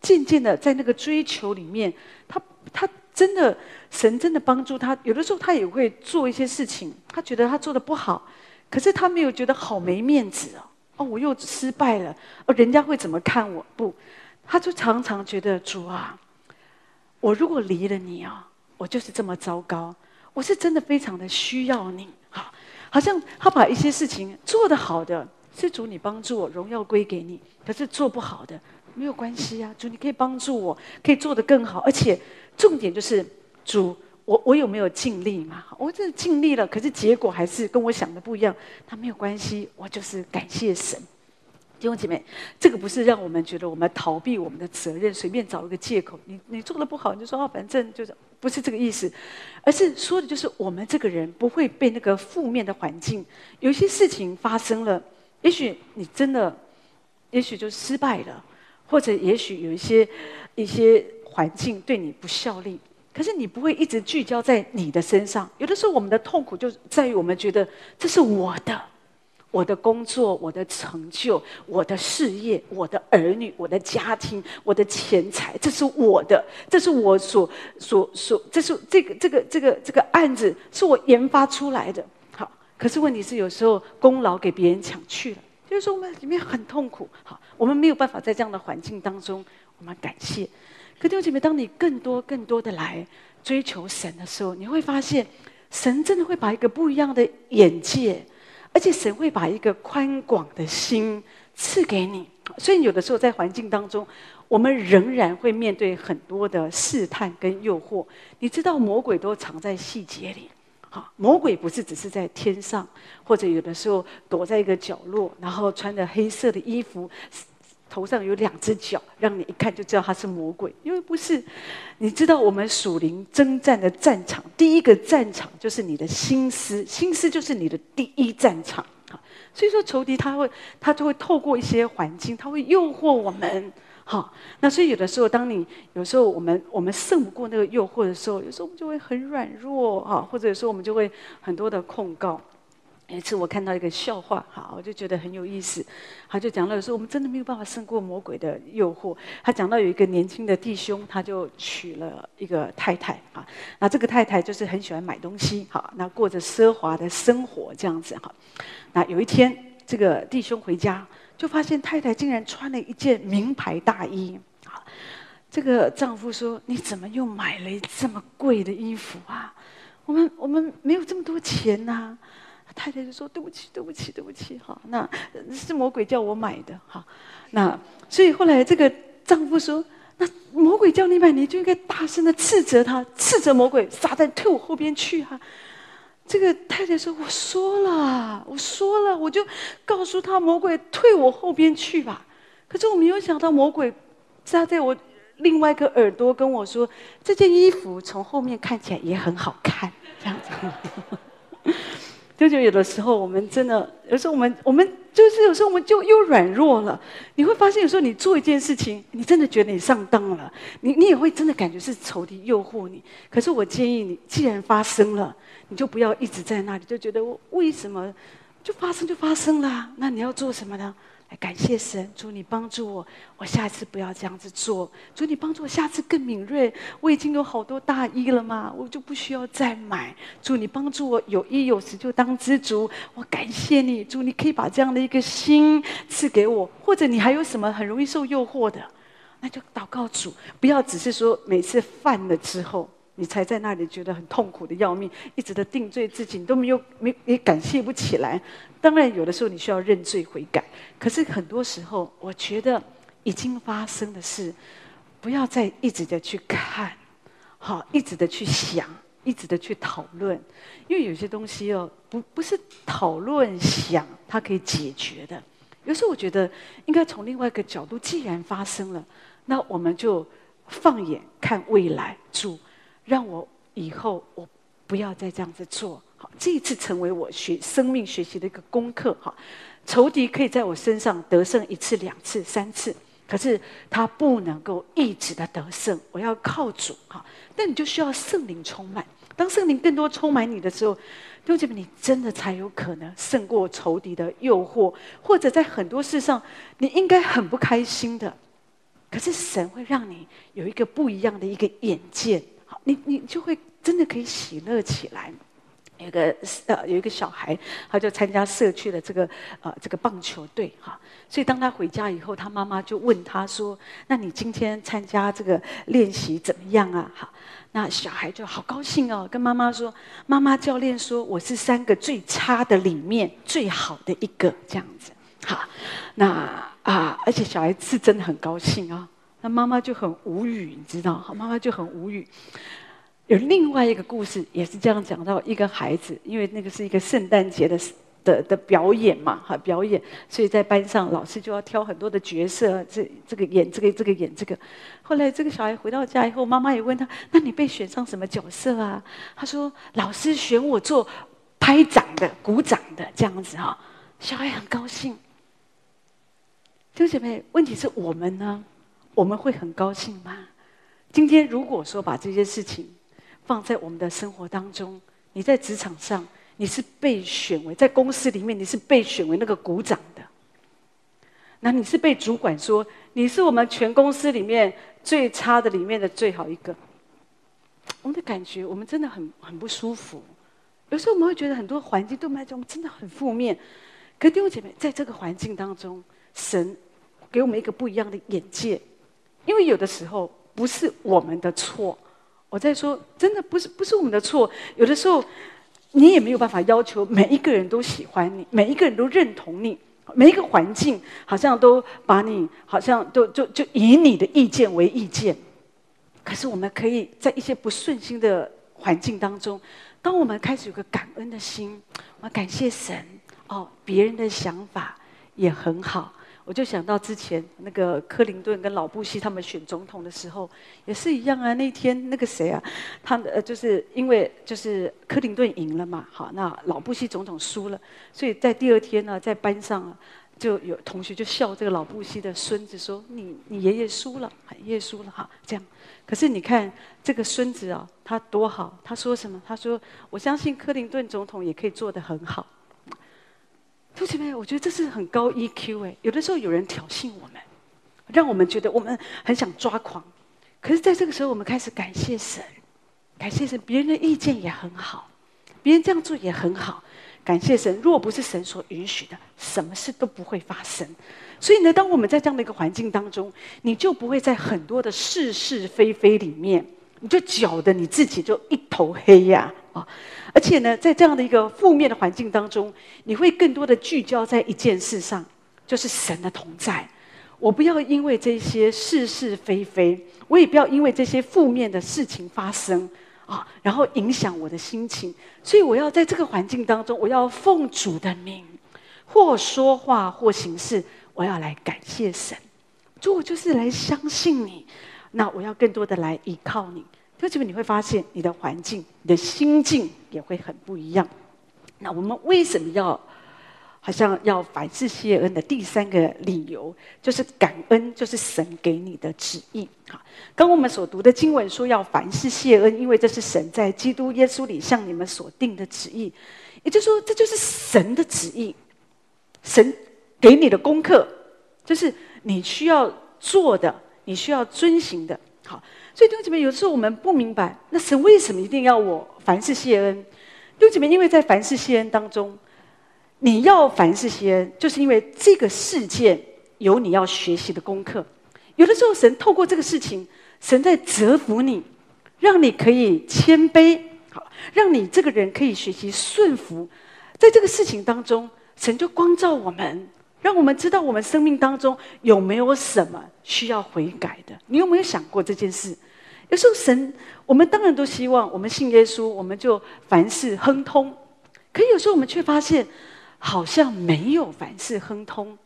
渐渐的在那个追求里面，他他真的神真的帮助他。有的时候他也会做一些事情，他觉得他做的不好，可是他没有觉得好没面子哦。哦，我又失败了，哦，人家会怎么看我？不，他就常常觉得主啊。我如果离了你啊，我就是这么糟糕。我是真的非常的需要你，好，好像他把一些事情做得好的，是主你帮助我，荣耀归给你。可是做不好的，没有关系啊，主你可以帮助我，可以做得更好。而且重点就是，主我我有没有尽力嘛？我真的尽力了，可是结果还是跟我想的不一样。他没有关系，我就是感谢神。弟兄姐妹，这个不是让我们觉得我们逃避我们的责任，随便找一个借口。你你做的不好，你就说啊，反正就是不是这个意思，而是说的就是我们这个人不会被那个负面的环境，有些事情发生了，也许你真的，也许就失败了，或者也许有一些一些环境对你不效力，可是你不会一直聚焦在你的身上。有的时候我们的痛苦就在于我们觉得这是我的。我的工作、我的成就、我的事业、我的儿女、我的家庭、我的钱财，这是我的，这是我所所所，这是这个这个这个这个案子是我研发出来的。好，可是问题是有时候功劳给别人抢去了，就是说我们里面很痛苦。好，我们没有办法在这样的环境当中，我们感谢。可弟兄姐妹，当你更多更多的来追求神的时候，你会发现，神真的会把一个不一样的眼界。而且神会把一个宽广的心赐给你，所以有的时候在环境当中，我们仍然会面对很多的试探跟诱惑。你知道魔鬼都藏在细节里，哈，魔鬼不是只是在天上，或者有的时候躲在一个角落，然后穿着黑色的衣服。头上有两只脚，让你一看就知道他是魔鬼。因为不是，你知道我们属灵征战的战场，第一个战场就是你的心思，心思就是你的第一战场。所以说仇敌他会，他就会透过一些环境，他会诱惑我们。好，那所以有的时候，当你有时候我们我们胜不过那个诱惑的时候，有时候我们就会很软弱啊，或者有时候我们就会很多的控告。有一次我看到一个笑话，哈，我就觉得很有意思。他就讲到说，我们真的没有办法胜过魔鬼的诱惑。他讲到有一个年轻的弟兄，他就娶了一个太太，啊，那这个太太就是很喜欢买东西，哈，那过着奢华的生活这样子，哈。那有一天，这个弟兄回家，就发现太太竟然穿了一件名牌大衣，啊，这个丈夫说：“你怎么又买了这么贵的衣服啊？我们我们没有这么多钱呐。”太太就说：“对不起，对不起，对不起，哈，那是魔鬼叫我买的，哈，那所以后来这个丈夫说：那魔鬼叫你买，你就应该大声的斥责他，斥责魔鬼，撒旦退我后边去哈。这个太太说：我说了，我说了，我就告诉他魔鬼退我后边去吧。可是我没有想到魔鬼扎在我另外一个耳朵跟我说：这件衣服从后面看起来也很好看，这样子。”就就有的时候，我们真的有时候我们我们就是有时候我们就又软弱了。你会发现，有时候你做一件事情，你真的觉得你上当了，你你也会真的感觉是仇敌诱惑你。可是我建议你，既然发生了，你就不要一直在那里，就觉得我为什么就发生就发生了？那你要做什么呢？来感谢神，主你帮助我，我下次不要这样子做。主你帮助我，下次更敏锐。我已经有好多大衣了嘛，我就不需要再买。主你帮助我，有衣有食就当知足。我感谢你，主你可以把这样的一个心赐给我。或者你还有什么很容易受诱惑的，那就祷告主，不要只是说每次犯了之后。你才在那里觉得很痛苦的要命，一直的定罪自己，你都没有没也感谢不起来。当然，有的时候你需要认罪悔改，可是很多时候，我觉得已经发生的事，不要再一直的去看，好，一直的去想，一直的去讨论，因为有些东西哦，不不是讨论想它可以解决的。有时候我觉得应该从另外一个角度，既然发生了，那我们就放眼看未来，主。让我以后我不要再这样子做，好，这一次成为我学生命学习的一个功课，哈。仇敌可以在我身上得胜一次、两次、三次，可是他不能够一直的得胜。我要靠主，哈。但你就需要圣灵充满，当圣灵更多充满你的时候，弟兄姐妹，你真的才有可能胜过仇敌的诱惑，或者在很多事上你应该很不开心的，可是神会让你有一个不一样的一个眼界。你你就会真的可以喜乐起来。有个呃有一个小孩，他就参加社区的这个呃这个棒球队哈。所以当他回家以后，他妈妈就问他说：“那你今天参加这个练习怎么样啊？”哈，那小孩就好高兴哦，跟妈妈说：“妈妈教练说我是三个最差的里面最好的一个这样子。”好，那啊，而且小孩是真的很高兴啊。那妈妈就很无语，你知道？好，妈妈就很无语。有另外一个故事，也是这样讲到一个孩子，因为那个是一个圣诞节的的的表演嘛，哈，表演，所以在班上老师就要挑很多的角色，这这个演这个，这个演这个。后来这个小孩回到家以后，妈妈也问他：“那你被选上什么角色啊？”他说：“老师选我做拍掌的、鼓掌的这样子哈。”小孩很高兴。弟兄姐妹，问题是我们呢？我们会很高兴吗？今天如果说把这些事情放在我们的生活当中，你在职场上你是被选为在公司里面，你是被选为那个股长的。那你是被主管说你是我们全公司里面最差的里面的最好一个。我们的感觉，我们真的很很不舒服。有时候我们会觉得很多环境对我们来讲，我们真的很负面。可弟兄姐妹，在这个环境当中，神给我们一个不一样的眼界。因为有的时候不是我们的错。我在说，真的不是不是我们的错。有的时候，你也没有办法要求每一个人都喜欢你，每一个人都认同你，每一个环境好像都把你好像都就就以你的意见为意见。可是我们可以在一些不顺心的环境当中，当我们开始有个感恩的心，我们感谢神哦，别人的想法也很好。我就想到之前那个克林顿跟老布希他们选总统的时候，也是一样啊。那天那个谁啊，他呃就是因为就是克林顿赢了嘛，好，那老布希总统输了，所以在第二天呢，在班上啊，就有同学就笑这个老布希的孙子说：“你你爷爷输了，爷爷输了哈。”这样，可是你看这个孙子啊，他多好，他说什么？他说：“我相信克林顿总统也可以做得很好。”同学们，我觉得这是很高 EQ 哎。有的时候有人挑衅我们，让我们觉得我们很想抓狂。可是，在这个时候，我们开始感谢神，感谢神，别人的意见也很好，别人这样做也很好。感谢神，若不是神所允许的，什么事都不会发生。所以呢，当我们在这样的一个环境当中，你就不会在很多的是是非非里面，你就搅得你自己就一头黑呀！而且呢，在这样的一个负面的环境当中，你会更多的聚焦在一件事上，就是神的同在。我不要因为这些是是非非，我也不要因为这些负面的事情发生啊，然后影响我的心情。所以我要在这个环境当中，我要奉主的名，或说话或行事，我要来感谢神。主，我就是来相信你，那我要更多的来依靠你。就这边你会发现，你的环境、你的心境也会很不一样。那我们为什么要好像要凡事谢恩的第三个理由，就是感恩，就是神给你的旨意。哈，刚我们所读的经文说要凡事谢恩，因为这是神在基督耶稣里向你们所定的旨意。也就是说，这就是神的旨意，神给你的功课，就是你需要做的，你需要遵行的。好。所以弟兄姐妹，有时候我们不明白，那神为什么一定要我凡事谢恩？弟兄姐妹，因为在凡事谢恩当中，你要凡事谢恩，就是因为这个事件有你要学习的功课。有的时候，神透过这个事情，神在折服你，让你可以谦卑，好，让你这个人可以学习顺服。在这个事情当中，神就光照我们。让我们知道我们生命当中有没有什么需要悔改的？你有没有想过这件事？有时候神，我们当然都希望我们信耶稣，我们就凡事亨通。可有时候我们却发现，好像没有凡事亨通。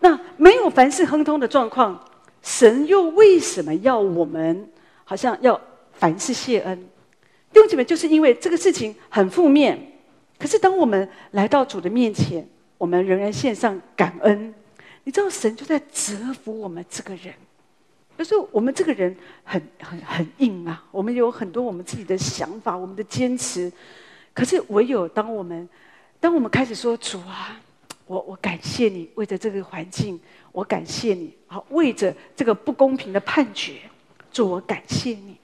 那没有凡事亨通的状况，神又为什么要我们好像要凡事谢恩？弟兄姐妹，就是因为这个事情很负面。可是当我们来到主的面前，我们仍然献上感恩，你知道神就在折服我们这个人。有时候我们这个人很很很硬啊，我们有很多我们自己的想法，我们的坚持。可是唯有当我们当我们开始说主啊，我我感谢你，为着这个环境，我感谢你，好为着这个不公平的判决，主我感谢你。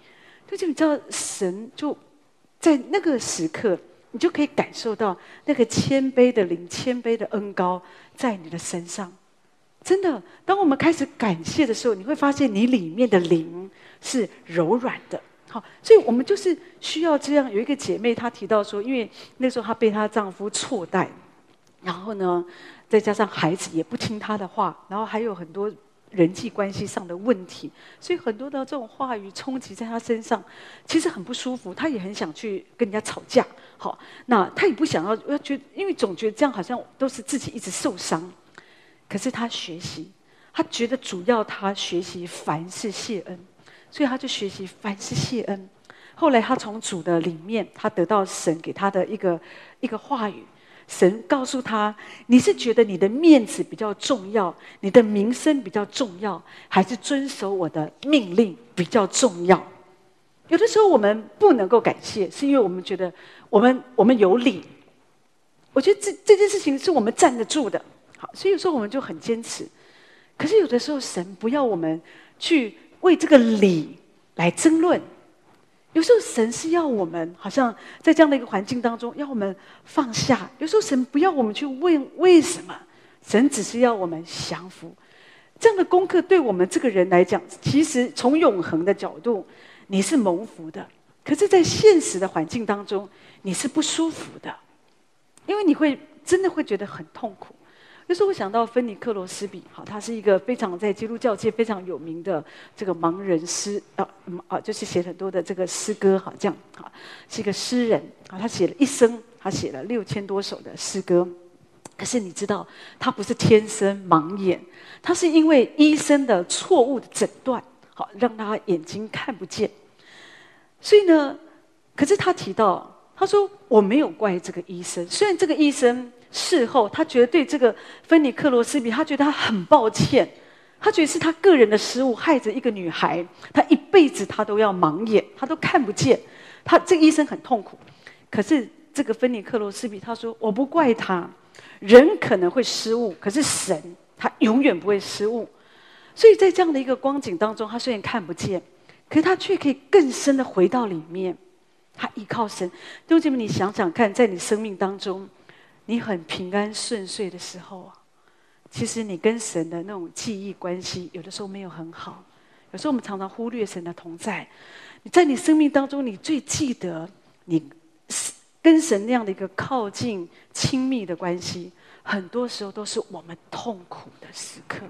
就你知道神就在那个时刻。你就可以感受到那个谦卑的灵、谦卑的恩高在你的身上。真的，当我们开始感谢的时候，你会发现你里面的灵是柔软的。好，所以我们就是需要这样。有一个姐妹她提到说，因为那时候她被她丈夫错待，然后呢，再加上孩子也不听她的话，然后还有很多。人际关系上的问题，所以很多的这种话语冲击在她身上，其实很不舒服。她也很想去跟人家吵架，好，那她也不想要，要觉，因为总觉得这样好像都是自己一直受伤。可是他学习，他觉得主要他学习凡事谢恩，所以他就学习凡事谢恩。后来他从主的里面，他得到神给他的一个一个话语。神告诉他：“你是觉得你的面子比较重要，你的名声比较重要，还是遵守我的命令比较重要？”有的时候我们不能够感谢，是因为我们觉得我们我们有理。我觉得这这件事情是我们站得住的，好，所以有时候我们就很坚持。可是有的时候，神不要我们去为这个理来争论。有时候神是要我们，好像在这样的一个环境当中，要我们放下。有时候神不要我们去问为什么，神只是要我们降服。这样的功课对我们这个人来讲，其实从永恒的角度，你是蒙福的；可是，在现实的环境当中，你是不舒服的，因为你会真的会觉得很痛苦。就是我想到芬尼克罗斯比，好，他是一个非常在基督教界非常有名的这个盲人诗啊，啊，就是写很多的这个诗歌，好，这样，好，是一个诗人啊，他写了一生，他写了六千多首的诗歌。可是你知道，他不是天生盲眼，他是因为医生的错误的诊断，好，让他眼睛看不见。所以呢，可是他提到，他说我没有怪这个医生，虽然这个医生。事后，他觉得对这个芬尼克罗斯比，他觉得他很抱歉，他觉得是他个人的失误，害着一个女孩，他一辈子他都要盲眼，他都看不见，他这个医生很痛苦。可是这个芬尼克罗斯比他说：“我不怪他，人可能会失误，可是神他永远不会失误。”所以在这样的一个光景当中，他虽然看不见，可是他却可以更深的回到里面，他依靠神。弟兄姐妹，你想想看，在你生命当中。你很平安顺遂的时候，其实你跟神的那种记忆关系，有的时候没有很好。有时候我们常常忽略神的同在。你在你生命当中，你最记得你跟神那样的一个靠近、亲密的关系，很多时候都是我们痛苦的时刻。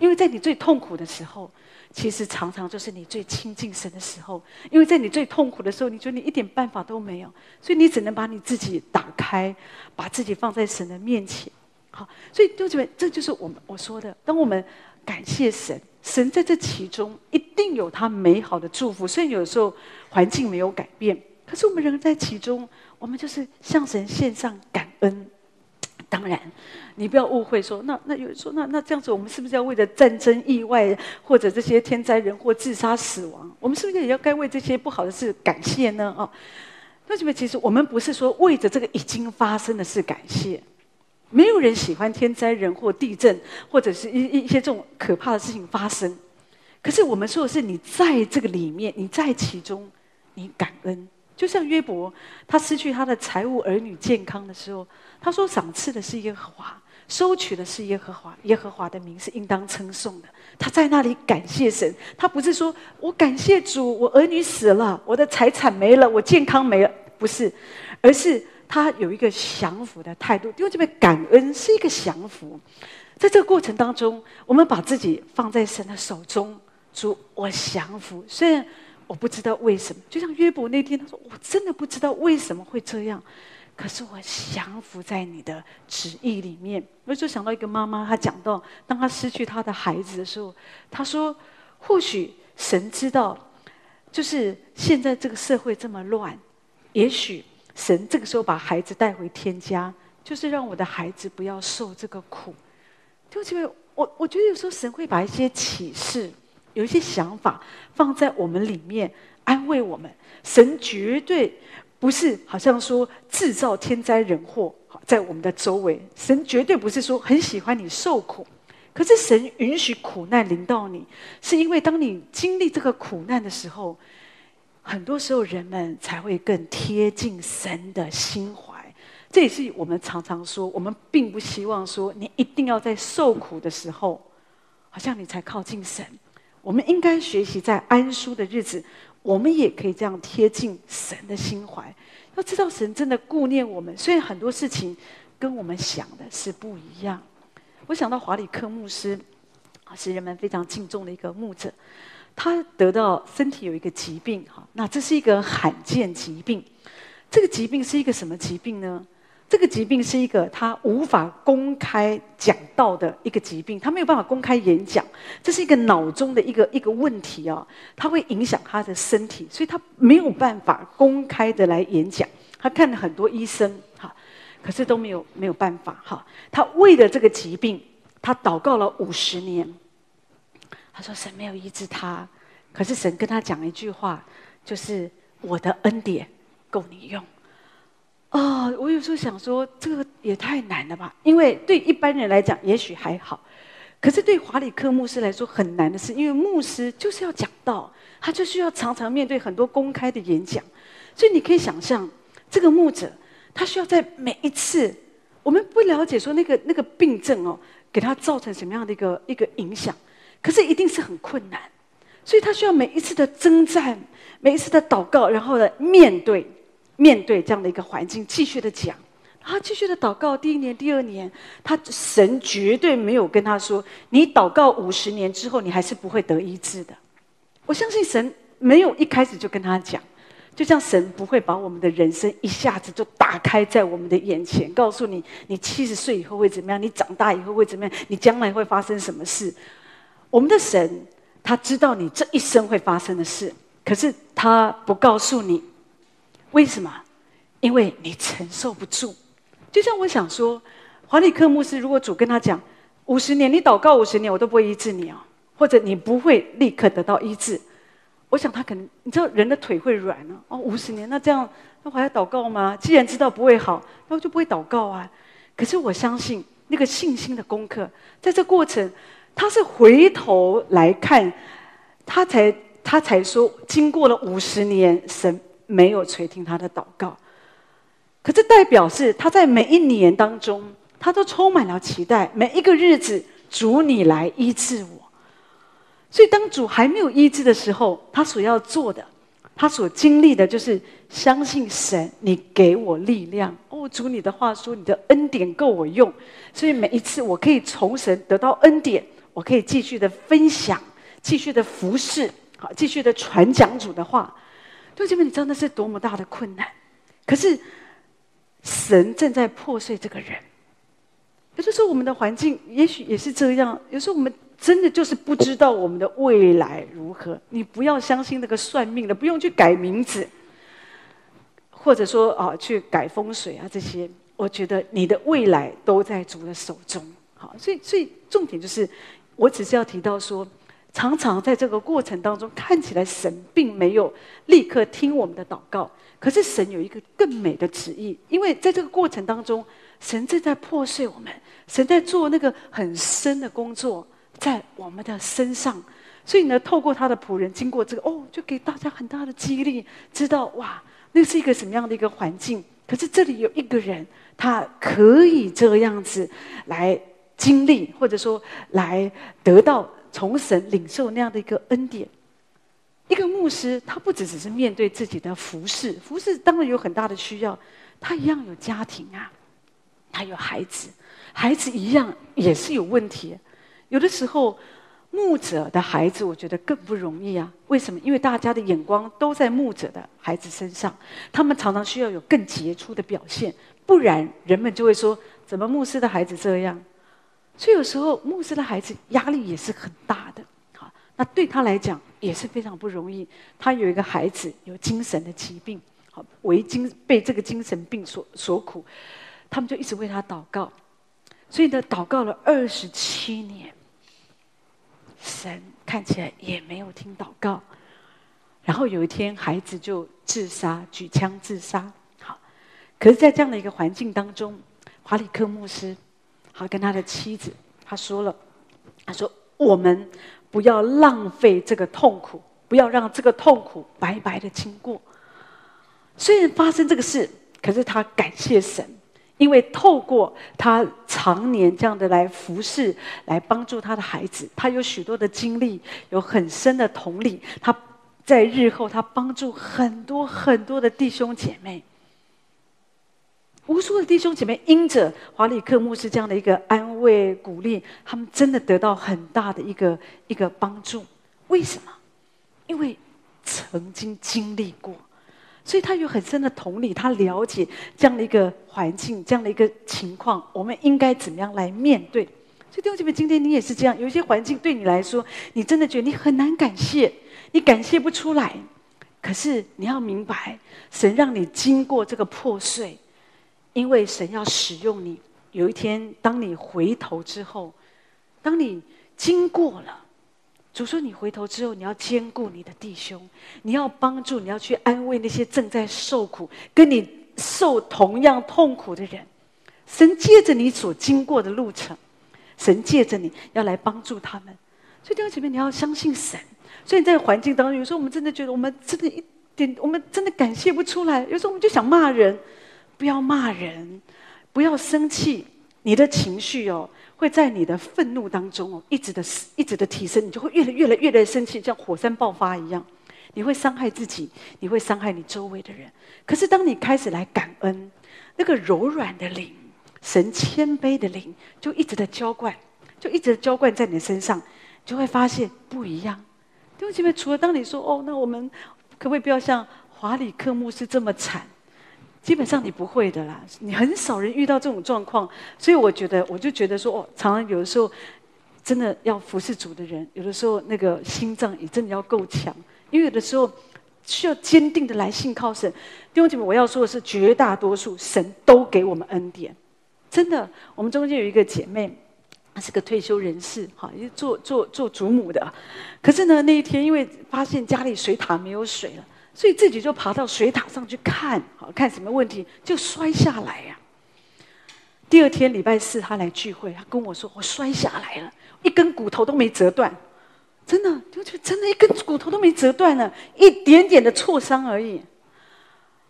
因为在你最痛苦的时候，其实常常就是你最亲近神的时候，因为在你最痛苦的时候，你觉得你一点办法都没有，所以你只能把你自己打开，把自己放在神的面前。好，所以弟兄们，这就是我们我说的，当我们感谢神，神在这其中一定有他美好的祝福。虽然有时候环境没有改变，可是我们人在其中，我们就是向神献上感恩。当然，你不要误会说，那那有人说，那那这样子，我们是不是要为了战争、意外或者这些天灾人祸、自杀死亡，我们是不是也要该为这些不好的事感谢呢？哦，那这边其实我们不是说为着这个已经发生的事感谢，没有人喜欢天灾人祸、地震或者是一一些这种可怕的事情发生。可是我们说的是，你在这个里面，你在其中，你感恩。就像约伯，他失去他的财物、儿女、健康的时候，他说：“赏赐的是耶和华，收取的是耶和华。耶和华的名是应当称颂的。”他在那里感谢神，他不是说我感谢主，我儿女死了，我的财产没了，我健康没了，不是，而是他有一个降服的态度。因为这边感恩是一个降服，在这个过程当中，我们把自己放在神的手中，主，我降服。虽然。我不知道为什么，就像约伯那天，他说：“我真的不知道为什么会这样，可是我降服在你的旨意里面。”我就想到一个妈妈，她讲到，当她失去她的孩子的时候，她说：“或许神知道，就是现在这个社会这么乱，也许神这个时候把孩子带回天家，就是让我的孩子不要受这个苦。”就因为我我觉得有时候神会把一些启示。有一些想法放在我们里面安慰我们，神绝对不是好像说制造天灾人祸在我们的周围，神绝对不是说很喜欢你受苦，可是神允许苦难临到你，是因为当你经历这个苦难的时候，很多时候人们才会更贴近神的心怀。这也是我们常常说，我们并不希望说你一定要在受苦的时候，好像你才靠近神。我们应该学习在安舒的日子，我们也可以这样贴近神的心怀。要知道，神真的顾念我们，虽然很多事情跟我们想的是不一样。我想到华里克牧师，啊，是人们非常敬重的一个牧者。他得到身体有一个疾病，哈，那这是一个罕见疾病。这个疾病是一个什么疾病呢？这个疾病是一个他无法公开讲到的一个疾病，他没有办法公开演讲，这是一个脑中的一个一个问题啊，他会影响他的身体，所以他没有办法公开的来演讲。他看了很多医生，哈，可是都没有没有办法，哈。他为了这个疾病，他祷告了五十年。他说神没有医治他，可是神跟他讲一句话，就是我的恩典够你用。啊、我有时候想说，这个也太难了吧？因为对一般人来讲，也许还好，可是对华理克牧师来说很难的是，因为牧师就是要讲道，他就需要常常面对很多公开的演讲，所以你可以想象，这个牧者他需要在每一次，我们不了解说那个那个病症哦，给他造成什么样的一个一个影响，可是一定是很困难，所以他需要每一次的征战，每一次的祷告，然后呢面对。面对这样的一个环境，继续的讲，他继续的祷告。第一年、第二年，他神绝对没有跟他说：“你祷告五十年之后，你还是不会得医治的。”我相信神没有一开始就跟他讲，就像神不会把我们的人生一下子就打开在我们的眼前，告诉你：你七十岁以后会怎么样？你长大以后会怎么样？你将来会发生什么事？我们的神他知道你这一生会发生的事，可是他不告诉你。为什么？因为你承受不住。就像我想说，华理克牧师，如果主跟他讲五十年，你祷告五十年，我都不会医治你哦，或者你不会立刻得到医治，我想他可能，你知道人的腿会软呢。哦，五十年，那这样那我还要祷告吗？既然知道不会好，那我就不会祷告啊。可是我相信那个信心的功课，在这过程，他是回头来看，他才他才说，经过了五十年，神。没有垂听他的祷告，可这代表是他在每一年当中，他都充满了期待。每一个日子，主你来医治我。所以，当主还没有医治的时候，他所要做的，他所经历的，就是相信神，你给我力量。哦，主你的话说，你的恩典够我用。所以每一次，我可以从神得到恩典，我可以继续的分享，继续的服侍，好，继续的传讲主的话。对，姐妹，你知道那是多么大的困难？可是神正在破碎这个人。有的时候，我们的环境也许也是这样。有时候，我们真的就是不知道我们的未来如何。你不要相信那个算命的，不用去改名字，或者说啊，去改风水啊这些。我觉得你的未来都在主的手中。好，所以，所以重点就是，我只是要提到说。常常在这个过程当中，看起来神并没有立刻听我们的祷告，可是神有一个更美的旨意，因为在这个过程当中，神正在破碎我们，神在做那个很深的工作在我们的身上，所以呢，透过他的仆人经过这个哦，就给大家很大的激励，知道哇，那是一个什么样的一个环境？可是这里有一个人，他可以这个样子来经历，或者说来得到。从神领受那样的一个恩典，一个牧师，他不只只是面对自己的服侍，服侍当然有很大的需要，他一样有家庭啊，他有孩子，孩子一样也是有问题。有的时候，牧者的孩子，我觉得更不容易啊。为什么？因为大家的眼光都在牧者的孩子身上，他们常常需要有更杰出的表现，不然人们就会说：怎么牧师的孩子这样？所以有时候牧师的孩子压力也是很大的，好，那对他来讲也是非常不容易。他有一个孩子有精神的疾病，好，为精被这个精神病所所苦，他们就一直为他祷告。所以呢，祷告了二十七年，神看起来也没有听祷告。然后有一天，孩子就自杀，举枪自杀。好，可是，在这样的一个环境当中，华理克牧师。他跟他的妻子，他说了：“他说我们不要浪费这个痛苦，不要让这个痛苦白白的经过。虽然发生这个事，可是他感谢神，因为透过他常年这样的来服侍，来帮助他的孩子，他有许多的经历，有很深的同理。他在日后，他帮助很多很多的弟兄姐妹。”无数的弟兄姐妹因着华理克牧师这样的一个安慰鼓励，他们真的得到很大的一个一个帮助。为什么？因为曾经经历过，所以他有很深的同理，他了解这样的一个环境，这样的一个情况，我们应该怎么样来面对？所以弟兄姐妹，今天你也是这样，有一些环境对你来说，你真的觉得你很难感谢，你感谢不出来。可是你要明白，神让你经过这个破碎。因为神要使用你，有一天当你回头之后，当你经过了，主说：“你回头之后，你要兼顾你的弟兄，你要帮助，你要去安慰那些正在受苦、跟你受同样痛苦的人。神借着你所经过的路程，神借着你要来帮助他们。所以弟兄姐妹，你要相信神。所以在环境当中，有时候我们真的觉得，我们真的一点，我们真的感谢不出来。有时候我们就想骂人，不要骂人，不要生气，你的情绪哦。”会在你的愤怒当中哦，一直的、一直的提升，你就会越来越来越来生气，像火山爆发一样。你会伤害自己，你会伤害你周围的人。可是当你开始来感恩，那个柔软的灵、神谦卑的灵，就一直的浇灌，就一直的浇灌在你的身上，就会发现不一样。弟兄姐妹，除了当你说哦，那我们可不可以不要像华理克牧师这么惨？基本上你不会的啦，你很少人遇到这种状况，所以我觉得，我就觉得说，哦，常常有的时候，真的要服侍主的人，有的时候那个心脏也真的要够强，因为有的时候需要坚定的来信靠神。弟兄姐妹，我要说的是，绝大多数神都给我们恩典，真的。我们中间有一个姐妹，她是个退休人士，哈，也做做做祖母的，可是呢，那一天因为发现家里水塔没有水了。所以自己就爬到水塔上去看，好看什么问题，就摔下来呀、第二天礼拜四他来聚会，他跟我说：“我摔下来了，一根骨头都没折断，真的，就就真的一根骨头都没折断了，一点点的挫伤而已。”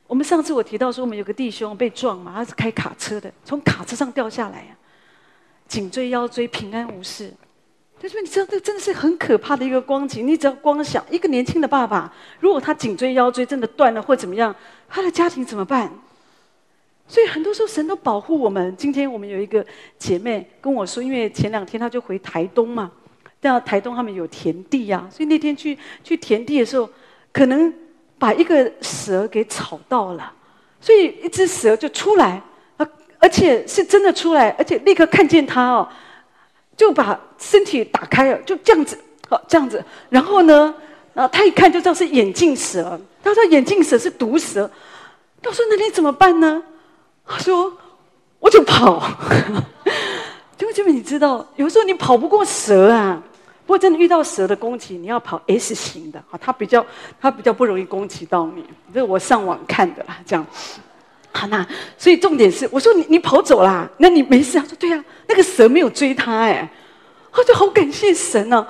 我们上次我提到说，我们有个弟兄被撞嘛，他是开卡车的，从卡车上掉下来呀、颈椎腰椎平安无事。他说：“你知道，这真的是很可怕的一个光景。你只要光想一个年轻的爸爸，如果他颈椎腰椎真的断了或怎么样，他的家庭怎么办？所以很多时候神都保护我们。今天我们有一个姐妹跟我说，因为前两天她就回台东嘛，到台东他们有田地呀、啊，所以那天去去田地的时候，可能把一个蛇给吵到了，所以一只蛇就出来，而而且是真的出来，而且立刻看见他哦。”就把身体打开了，就这样子，好这样子。然后呢，啊，他一看就知道是眼镜蛇。他说眼镜蛇是毒蛇。他说那你怎么办呢？他说我就跑。结果结果你知道，有时候你跑不过蛇啊。不过真的遇到蛇的攻击，你要跑 S 型的，啊，它比较它比较不容易攻击到你。这是我上网看的啦，这样。好，那所以重点是，我说你你跑走啦，那你没事？他说对、啊，那个蛇没有追他哎，他就好感谢神呢、啊。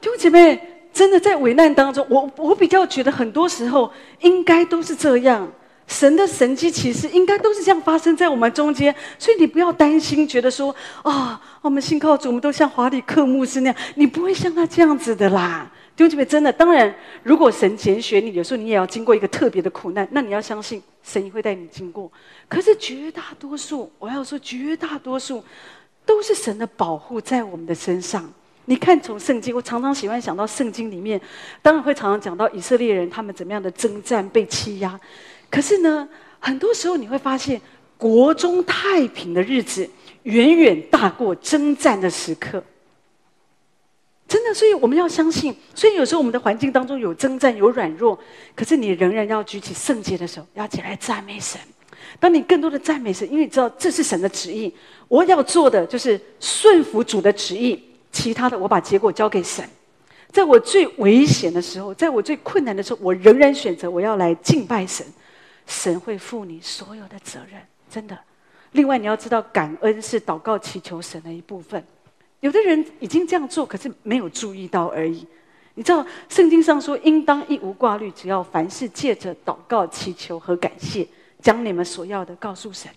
弟兄姐妹，真的在危难当中，我我比较觉得很多时候应该都是这样，神的神迹其实应该都是这样发生在我们中间，所以你不要担心，觉得说啊、我们信靠主，我们都像华理克牧师那样，你不会像他这样子的啦。弟兄姐妹，真的，当然，如果神拣选你，有时候你也要经过一个特别的苦难，那你要相信神会带你经过。可是绝大多数，我要说绝大多数，都是神的保护在我们的身上。你看，从圣经，我常常喜欢想到圣经里面，当然会常常讲到以色列人他们怎么样的征战、被欺压。可是呢，很多时候你会发现，国中太平的日子远远大过征战的时刻。真的，所以我们要相信。所以有时候我们的环境当中有征战、有软弱，可是你仍然要举起圣洁的手，要起来赞美神。当你更多的赞美神，因为你知道这是神的旨意，我要做的就是顺服主的旨意，其他的我把结果交给神。在我最危险的时候，在我最困难的时候，我仍然选择我要来敬拜神。神会负你所有的责任，真的。另外，你要知道，感恩是祷告祈求神的一部分。有的人已经这样做，可是没有注意到而已。你知道圣经上说，应当一无挂虑，只要凡事借着祷告、祈求和感谢，将你们所要的告诉神。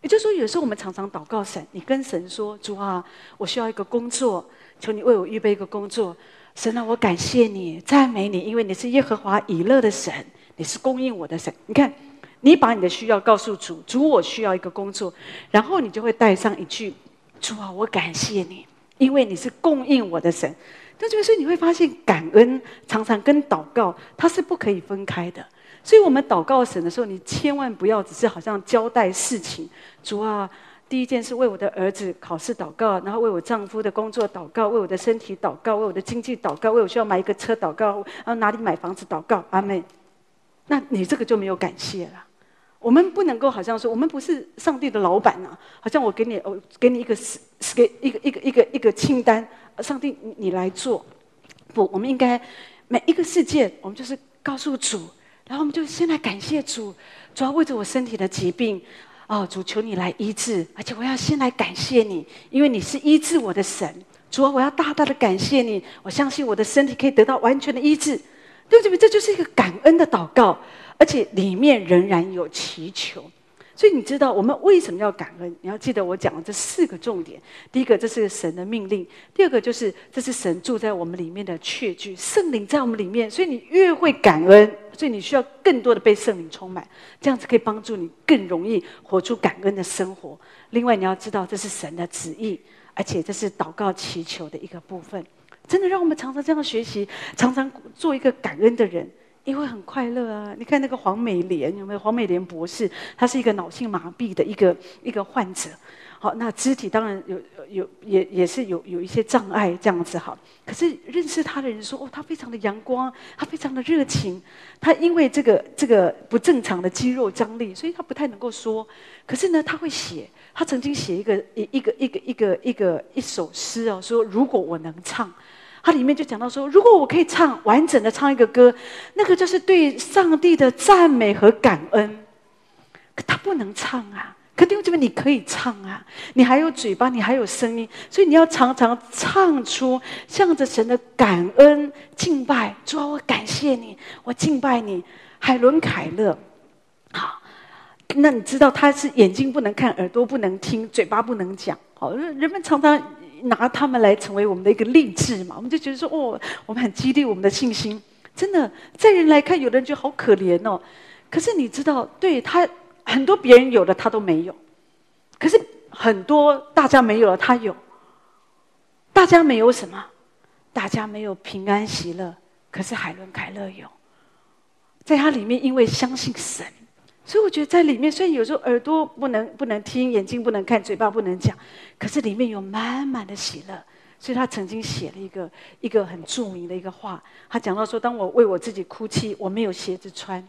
也就是说，有时候我们常常祷告神，你跟神说：“主啊，我需要一个工作，求你为我预备一个工作。”神啊，我感谢你，赞美你，因为你是耶和华以勒的神，你是供应我的神。你看，你把你的需要告诉主，主，我需要一个工作，然后你就会带上一句：“主啊，我感谢你。”因为你是供应我的神，但是你会发现，感恩常常跟祷告它是不可以分开的。所以我们祷告神的时候，你千万不要只是好像交代事情。主啊，第一件事为我的儿子考试祷告，然后为我丈夫的工作祷告，为我的身体祷告，为我的经济祷告，为我需要买一个车祷告，然后哪里买房子祷告。阿妹。那你这个就没有感谢了。我们不能够好像说，我们不是上帝的老板呐，好像我给你，我给你一个是给一个一个一个一个清单，上帝你来做，不，我们应该每一个事件，我们就是告诉主，然后我们就先来感谢主，主要为着我身体的疾病，哦，主求你来医治，而且我要先来感谢你，因为你是医治我的神。主啊，我要大大的感谢你，我相信我的身体可以得到完全的医治。对不对？这就是一个感恩的祷告，而且里面仍然有祈求。所以你知道我们为什么要感恩？你要记得我讲的这四个重点：第一个，这是神的命令；第二个，就是这是神住在我们里面的确据，圣灵在我们里面。所以你越会感恩，所以你需要更多的被圣灵充满，这样子可以帮助你更容易活出感恩的生活。另外，你要知道这是神的旨意，而且这是祷告祈求的一个部分。真的让我们常常这样学习，常常做一个感恩的人，因为很快乐啊！你看那个黄美莲有没有？黄美莲博士，他是一个脑性麻痹的一个一个患者。好，那肢体当然有有也也是有有一些障碍这样子哈。可是认识他的人说，哦，他非常的阳光，他非常的热情。他因为这个这个不正常的肌肉张力，所以他不太能够说。可是呢，他会写。他曾经写一个一一个一个一个一个一首诗哦，说如果我能唱，他里面就讲到说，如果我可以唱完整的唱一个歌，那个就是对上帝的赞美和感恩。可他不能唱啊。可弟兄姊妹，你可以唱啊！你还有嘴巴，你还有声音，所以你要常常唱出向着神的感恩敬拜。主啊，我感谢你，我敬拜你。海伦·凯勒，好，那你知道他是眼睛不能看，耳朵不能听，嘴巴不能讲。好，人们常常拿他们来成为我们的一个励志嘛，我们就觉得说，哦，我们很激励我们的信心。真的，在人来看，有的人就好可怜哦。可是你知道，对他。很多别人有的他都没有，可是很多大家没有了他有。大家没有什么？大家没有平安喜乐，可是海伦凯勒有，在他里面因为相信神，所以我觉得在里面虽然有时候耳朵不能不能听，眼睛不能看，嘴巴不能讲，可是里面有满满的喜乐。所以他曾经写了一个一个很著名的一个话，他讲到说：当我为我自己哭泣，我没有鞋子穿。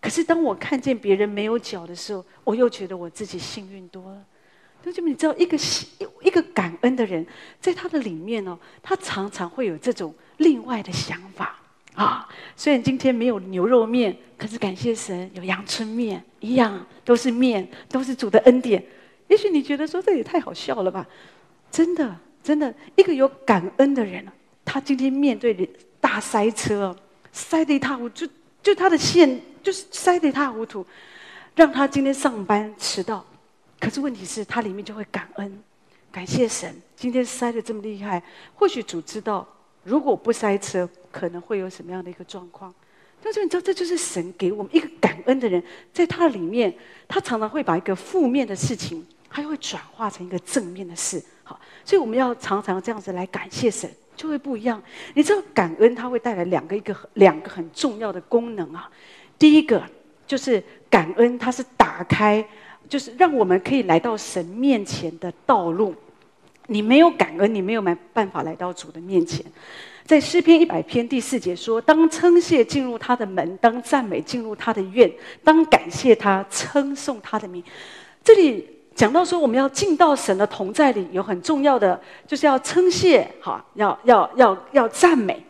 可是当我看见别人没有脚的时候，我又觉得我自己幸运多了。同学们，你知道一个一个感恩的人，在他的里面哦，他常常会有这种另外的想法啊。虽然今天没有牛肉面，可是感谢神有阳春面，一样都是面，都是主的恩典。也许你觉得说这也太好笑了吧？真的，真的，一个有感恩的人，他今天面对大塞车，塞得一塌糊涂，就就他的线。就是塞得一塌糊涂，让他今天上班迟到。可是问题是他里面就会感恩，感谢神，今天塞得这么厉害。或许主知道，如果不塞车，可能会有什么样的一个状况。但是你知道，这就是神给我们一个感恩的人，在他里面，他常常会把一个负面的事情，他会转化成一个正面的事。好，所以我们要常常这样子来感谢神，就会不一样。你知道，感恩它会带来两个一个两个很重要的功能啊。第一个就是感恩，它是打开，就是让我们可以来到神面前的道路。你没有感恩，你没有没办法来到主的面前。在诗篇一百篇第四节说：“当称谢进入他的门，当赞美进入他的院，当感谢他，称颂他的名。”这里讲到说，我们要进到神的同在里，有很重要的，就是要称谢，好，要要要要赞美。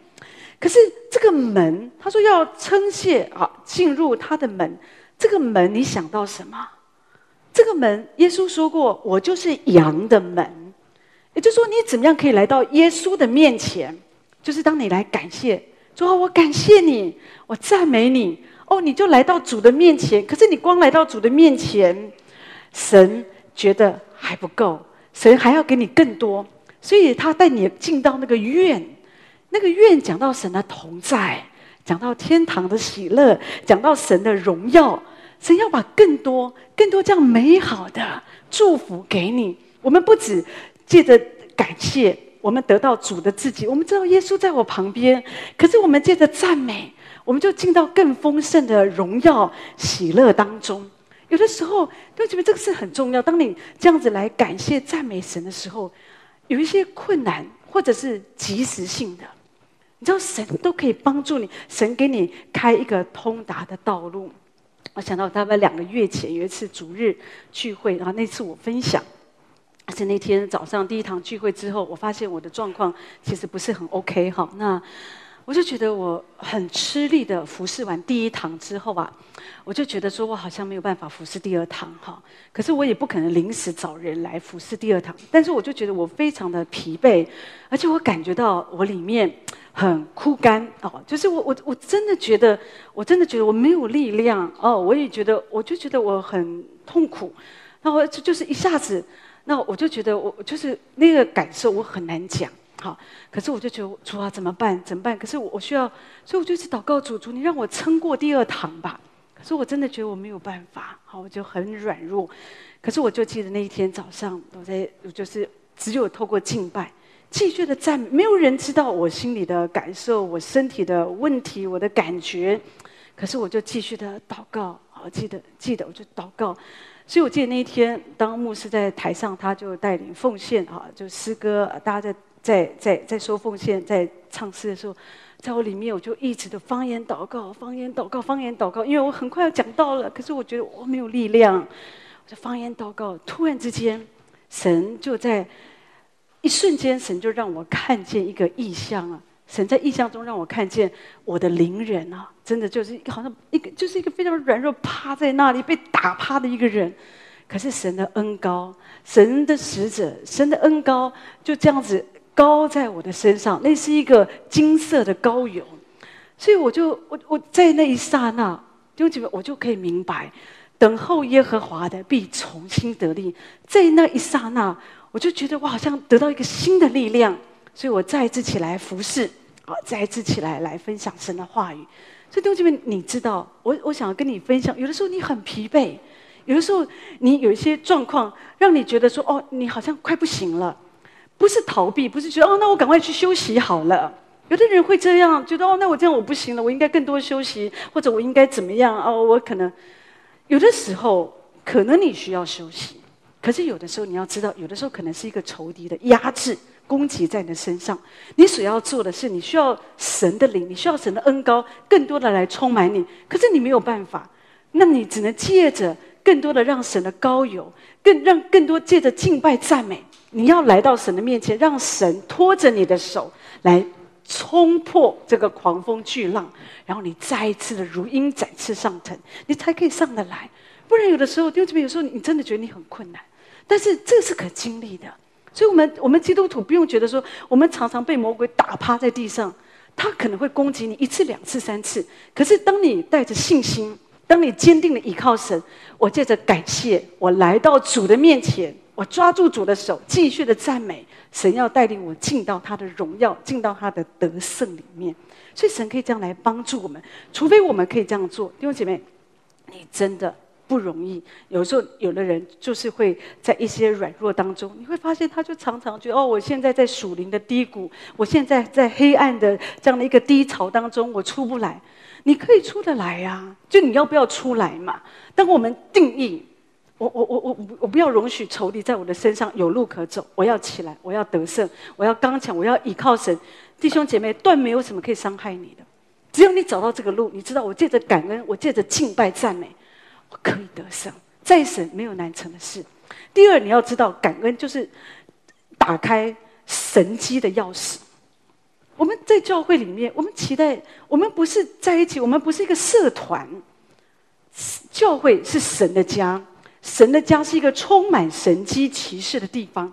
可是这个门，他说要称谢啊，进入他的门。这个门，你想到什么？这个门，耶稣说过，我就是羊的门。就说，你怎么样可以来到耶稣的面前？就是当你来感谢，说我感谢你，我赞美你。哦，你就来到主的面前。可是你光来到主的面前，神觉得还不够，神还要给你更多，所以他带你进到那个院。那个院讲到神的同在，讲到天堂的喜乐，讲到神的荣耀，神要把更多、更多这样美好的祝福给你。我们不止借着感谢，我们得到主的自己，我们知道耶稣在我旁边。可是我们借着赞美，我们就进到更丰盛的荣耀喜乐当中。有的时候，都觉得这个是很重要。当你这样子来感谢赞美神的时候，有一些困难或者是即时性的。你知道神都可以帮助你，神给你开一个通达的道路。我想到大概两个月前有一次主日聚会，然后那次我分享，而且那天早上第一堂聚会之后，我发现我的状况其实不是很 OK 哈。那我就觉得我很吃力的服侍完第一堂之后啊，我就觉得说我好像没有办法服侍第二堂哈。可是我也不可能临时找人来服侍第二堂，但是我就觉得我非常的疲惫，而且我感觉到我里面很枯干哦，就是我我我真的觉得我真的觉得我没有力量哦，我也觉得我就觉得我很痛苦，然后就就是一下子。那我就觉得我就是那个感受，我很难讲，好。可是我就觉得主啊，怎么办？怎么办？可是我我需要，所以我就去祷告主，主你让我撑过第二堂吧。可是我真的觉得我没有办法，好，我就很软弱。可是我就记得那一天早上，我在就是只有透过敬拜，继续的赞美，没有人知道我心里的感受，我身体的问题，我的感觉。可是我就继续的祷告，好，记得记得，我就祷告。所以我记得那一天，当牧师在台上，他就带领奉献啊，就诗歌，大家在在在在说奉献，在唱诗的时候，在我里面，我就一直的方言祷告，方言祷告，方言祷告，因为我很快要讲到了，可是我觉得我没有力量，我就方言祷告。突然之间，神就在一瞬间，神就让我看见一个异象啊。神在异象中让我看见我的邻人啊，真的就是一个好像一个就是一个非常软弱趴在那里被打趴的一个人，可是神的恩高，神的使者，神的恩高就这样子高在我的身上，那是一个金色的膏油，所以我就我我在那一刹那，弟兄姐妹，我就可以明白，等候耶和华的必重新得力，在那一刹那，我就觉得我好像得到一个新的力量，所以我再一次起来服侍。再一次起来来分享神的话语，所以弟兄姐妹，你知道，我我想要跟你分享，有的时候你很疲惫，有的时候你有一些状况，让你觉得说，哦，你好像快不行了，不是逃避，不是觉得，哦，那我赶快去休息好了。有的人会这样觉得，哦，那我这样我不行了，我应该更多休息，或者我应该怎么样？哦，我可能有的时候可能你需要休息，可是有的时候你要知道，有的时候可能是一个仇敌的压制。攻击在你的身上，你所要做的是，你需要神的灵，你需要神的恩膏，更多的来充满你。可是你没有办法，那你只能借着更多的让神的高油，更让更多借着敬拜赞美，你要来到神的面前，让神拖着你的手来冲破这个狂风巨浪，然后你再一次的如鹰展翅上腾，你才可以上得来。不然有的时候，弟兄姊妹，有时候你真的觉得你很困难，但是这是可经历的。所以，我们我们基督徒不用觉得说，我们常常被魔鬼打趴在地上，他可能会攻击你一次、两次、三次。可是，当你带着信心，当你坚定的倚靠神，我借着感谢，我来到主的面前，我抓住主的手，继续的赞美神，要带领我进到他的荣耀，进到他的得胜里面。所以，神可以这样来帮助我们，除非我们可以这样做。弟兄姐妹，你真的。不容易，有时候有的人就是会在一些软弱当中，你会发现他就常常觉得哦，我现在在属灵的低谷，我现在在黑暗的这样的一个低潮当中，我出不来。你可以出得来呀、啊，就你要不要出来嘛？当我们定义，我我我我我不要容许仇敌在我的身上有路可走，我要起来，我要得胜，我要刚强，我要倚靠神。弟兄姐妹，断没有什么可以伤害你的，只要你找到这个路，你知道我借着感恩，我借着敬拜赞美。我可以得胜，在神没有难成的事。第二，你要知道，感恩就是打开神机的钥匙。我们在教会里面，我们期待，我们不是在一起，我们不是一个社团。教会是神的家，神的家是一个充满神机奇事的地方。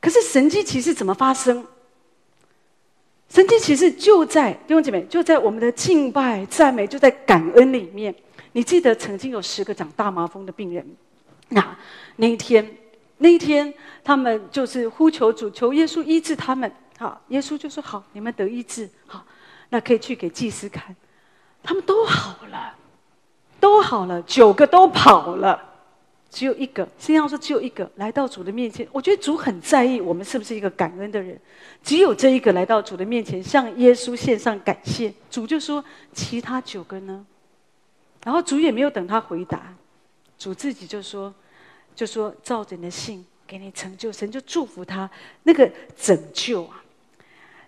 可是神机奇事怎么发生？神机奇事就在弟兄姐妹，就在我们的敬拜、赞美，就在感恩里面。你记得曾经有十个长大麻风的病人，那那一天，那一天他们就是呼求主，求耶稣医治他们。好，耶稣就说：“好，你们得医治，好，那可以去给祭司看。”他们都好了，都好了，九个都跑了，只有一个。实际上说只有一个来到主的面前。我觉得主很在意我们是不是一个感恩的人。只有这一个来到主的面前，向耶稣献上感谢。主就说：“其他九个呢？”然后主也没有等他回答，主自己就说：“就说照着你的信给你成就。”神就祝福他那个拯救啊，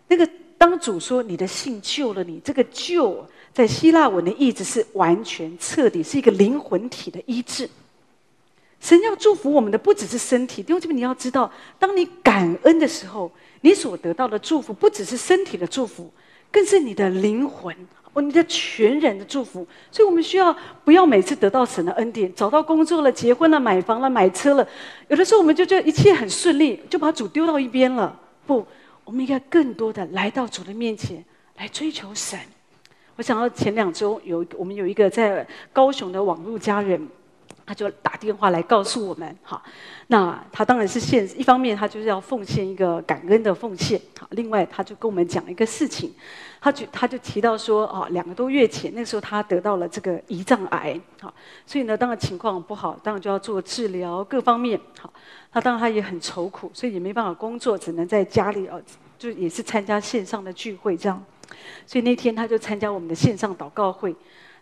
那个当主说你的信救了你，这个救在希腊文的意思是完全彻底，是一个灵魂体的医治。神要祝福我们的不只是身体，弟兄姐妹，你要知道，当你感恩的时候，你所得到的祝福不只是身体的祝福，更是你的灵魂。哦，你的全人的祝福，所以我们需要不要每次得到神的恩典，找到工作了、结婚了、买房了、买车了，有的时候我们就觉得一切很顺利，就把主丢到一边了。不，我们应该更多的来到主的面前来追求神。我想到前两周有我们有一个在高雄的网络家人。他就打电话来告诉我们，哈，那他当然是献，一方面他就是要奉献一个感恩的奉献，好，另外他就跟我们讲一个事情，他就他就提到说，啊，两个多月前那时候他得到了这个胰脏癌，好，所以呢，当然情况不好，当然就要做治疗，各方面，好，他当然他也很愁苦，所以也没办法工作，只能在家里哦，就也是参加线上的聚会这样，所以那天他就参加我们的线上祷告会，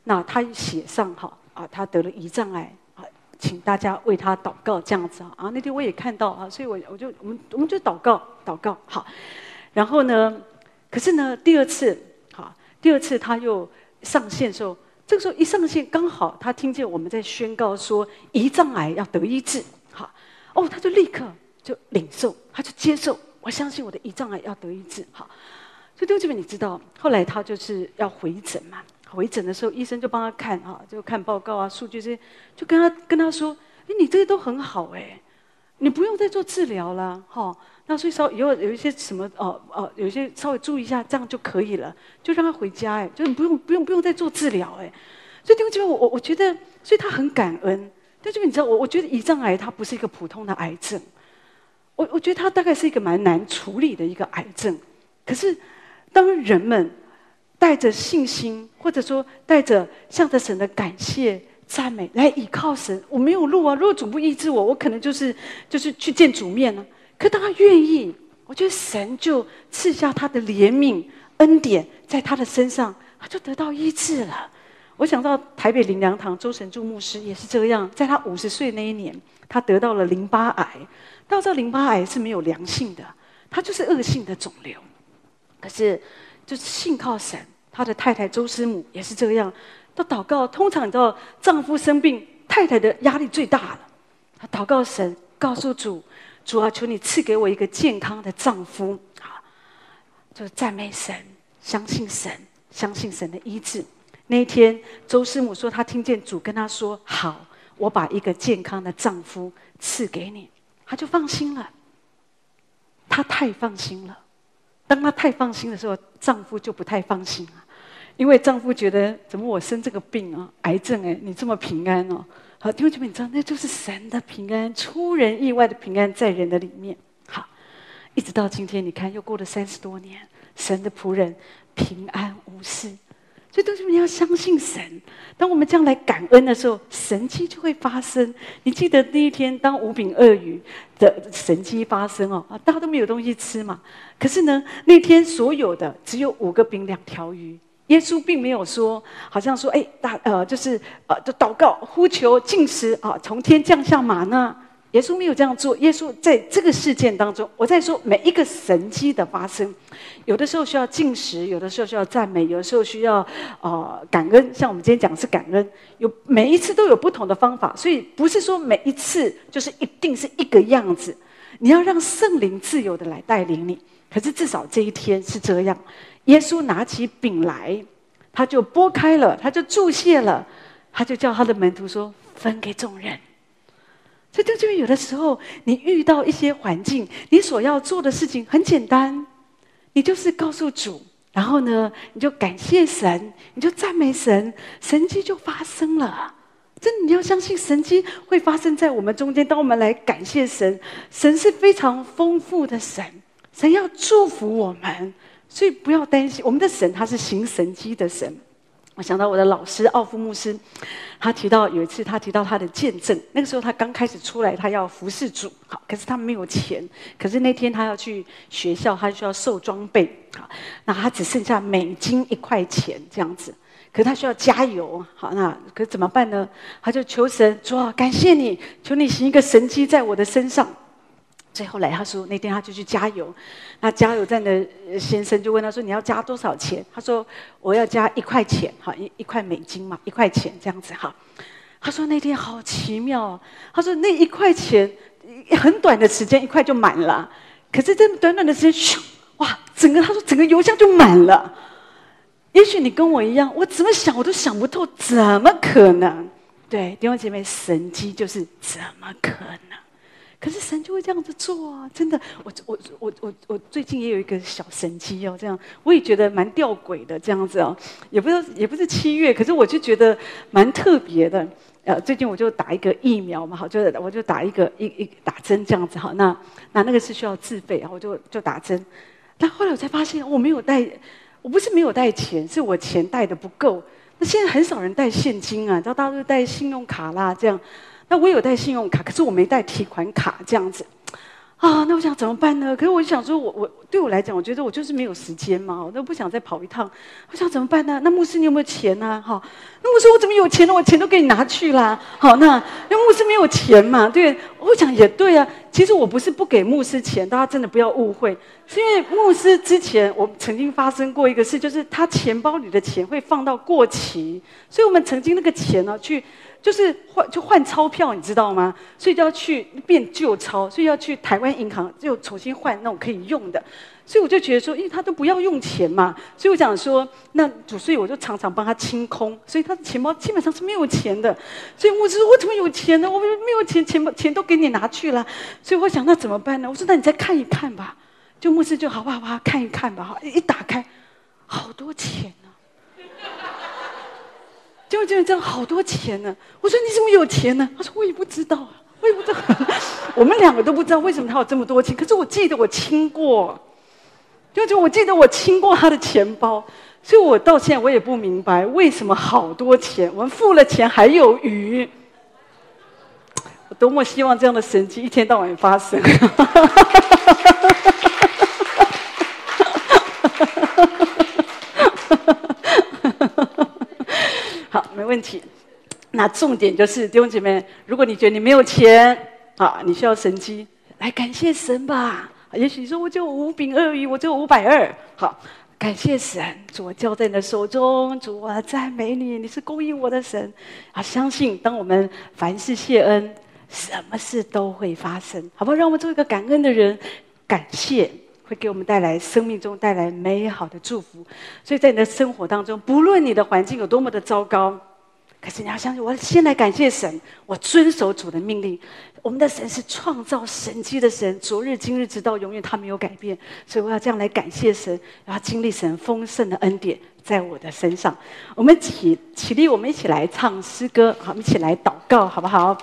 那他写上哈啊，他得了胰脏癌啊。请大家为他祷告，这样子啊啊！那天我也看到啊，所以我我就我们我们就祷告祷告好。然后呢，可是呢，第二次好，第二次他又上线的时候，这个时候一上线，刚好他听见我们在宣告说胰脏癌要得医治，好哦，他就立刻就领受，他就接受，我相信我的胰脏癌要得医治，好。所以弟兄姐妹，你知道后来他就是要回诊嘛？回诊的时候，医生就帮他看啊，就看报告啊、数据这些，就跟他跟他说：“哎，你这些都很好哎，你不用再做治疗了哈。那所以稍以后有一些什么哦哦，有一些稍微注意一下，这样就可以了，就让他回家哎，就不用不用不用再做治疗哎。所以弟兄姐妹，我我我觉得，所以他很感恩。但是你知道，我我觉得胰脏癌它不是一个普通的癌症，我我觉得它大概是一个蛮难处理的一个癌症。可是当人们带着信心，或者说带着向着神的感谢、赞美来倚靠神。我没有路啊！如果主不医治我，我可能就是就是去见主面了。可当他愿意，我觉得神就赐下他的怜悯恩典在他的身上，他就得到医治了。我想到台北灵粮堂周神助牧师也是这样，在他五十岁那一年，他得到了淋巴癌。到这淋巴癌是没有良性的，它就是恶性的肿瘤。可是。就是信靠神，他的太太周师母也是这样，都祷告。通常你知道，丈夫生病，太太的压力最大了。他祷告神，告诉主：“主啊，求你赐给我一个健康的丈夫。”啊，就是赞美神，相信神，相信神的医治。那一天，周师母说，她听见主跟她说：“好，我把一个健康的丈夫赐给你。”她就放心了。她太放心了。当她太放心的时候，丈夫就不太放心了，因为丈夫觉得怎么我生这个病啊，癌症哎，你这么平安哦？好，弟兄姐妹，你知道那就是神的平安，出人意外的平安在人的里面。好，一直到今天，你看又过了三十多年，神的仆人平安无事。所以，弟兄们要相信神。当我们将来感恩的时候，神迹就会发生。你记得那一天，当五饼二鱼的神迹发生哦，啊，大家都没有东西吃嘛。可是呢，那天所有的只有五个饼两条鱼。耶稣并没有说，好像说，哎，大呃，就是呃，就祷告呼求进食啊，从天降下马呢。耶稣没有这样做。耶稣在这个事件当中，我在说每一个神迹的发生，有的时候需要进食，有的时候需要赞美，有的时候需要呃感恩。像我们今天讲的是感恩，有每一次都有不同的方法，所以不是说每一次就是一定是一个样子。你要让圣灵自由的来带领你。可是至少这一天是这样，耶稣拿起饼来，他就拨开了，他就祝谢了，他就叫他的门徒说：“分给众人。”所以，这就有的时候，你遇到一些环境，你所要做的事情很简单，你就是告诉主，然后呢，你就感谢神，你就赞美神，神迹就发生了。真的，你要相信神迹会发生在我们中间。当我们来感谢神，神是非常丰富的神，神要祝福我们，所以不要担心，我们的神他是行神迹的神。我想到我的老师奥夫牧师，他提到有一次，他提到他的见证。那个时候他刚开始出来，他要服侍主，好，可是他没有钱。可是那天他要去学校，他需要受装备，好，那他只剩下美金一块钱这样子。可他需要加油，好，那可怎么办呢？他就求神，主啊，感谢你，求你行一个神迹在我的身上。最后来，他说那天他就去加油，那加油站的先生就问他说：“你要加多少钱？”他说：“我要加一块钱，好，一一块美金嘛，一块钱这样子哈。”他说那天好奇妙，他说那一块钱很短的时间一块就满了，可是这么短短的时间，咻，哇，整个他说整个油箱就满了。也许你跟我一样，我怎么想我都想不透，怎么可能？对，弟兄姐妹，神迹就是怎么可能？可是神就会这样子做啊！真的，我我我我我最近也有一个小神迹哦，这样我也觉得蛮吊诡的，这样子哦，也不是也不是七月，可是我就觉得蛮特别的。呃，最近我就打一个疫苗嘛，好，就我就打一个一一打针这样子哈。那那那个是需要自费，然后我就就打针。但后来我才发现，我没有带，我不是没有带钱，是我钱带的不够。那现在很少人带现金啊，你知道大家都带信用卡啦，这样。那我有带信用卡，可是我没带提款卡，这样子。啊，那我想怎么办呢？可是我就想说我，我对我来讲，我觉得我就是没有时间嘛，我都不想再跑一趟。我想怎么办呢？那牧师你有没有钱呢？哈，那牧师我怎么有钱呢？我钱都给你拿去啦。好，那那牧师没有钱嘛？对，我想也对啊。其实我不是不给牧师钱，大家真的不要误会，是因为牧师之前我曾经发生过一个事，就是他钱包里的钱会放到过期，所以我们曾经那个钱呢去。就是换就换钞票，你知道吗？所以就要去变旧钞，所以要去台湾银行又重新换那种可以用的。所以我就觉得说，因为他都不要用钱嘛，所以我想说，那主，所以我就常常帮他清空，所以他的钱包基本上是没有钱的。所以牧师说，我怎么有钱呢？我没有钱，钱包钱都给你拿去了。所以我想，那怎么办呢？我说，那你再看一看吧。就牧师就好吧，好，看一看吧。一打开，好多钱。就就这样好多钱呢！我说你怎么有钱呢？他说我也不知道啊，我也不知道。我们两个都不知道为什么他有这么多钱。可是我记得我亲过，就就我记得我亲过他的钱包，所以我到现在我也不明白为什么好多钱，我们付了钱还有余。我多么希望这样的神迹一天到晚发生。好，没问题，那重点就是弟兄姐妹，如果你觉得你没有钱啊，你需要神机，来感谢神吧。也许你说我就五饼二鱼，我就五百二，好，感谢神，主我交在你的手中，主我赞美你，你是供应我的神啊！相信当我们凡事谢恩，什么事都会发生，好不好？让我们做一个感恩的人，感谢会给我们带来生命中带来美好的祝福。所以在你的生活当中，不论你的环境有多么的糟糕。可是你要相信，我先来感谢神，我遵守主的命令。我们的神是创造神迹的神，昨日、今日、直到永远，他没有改变。所以我要这样来感谢神，然后经历神丰盛的恩典在我的身上。我们起起立，我们一起来唱诗歌，好，我们一起来祷告，好不好？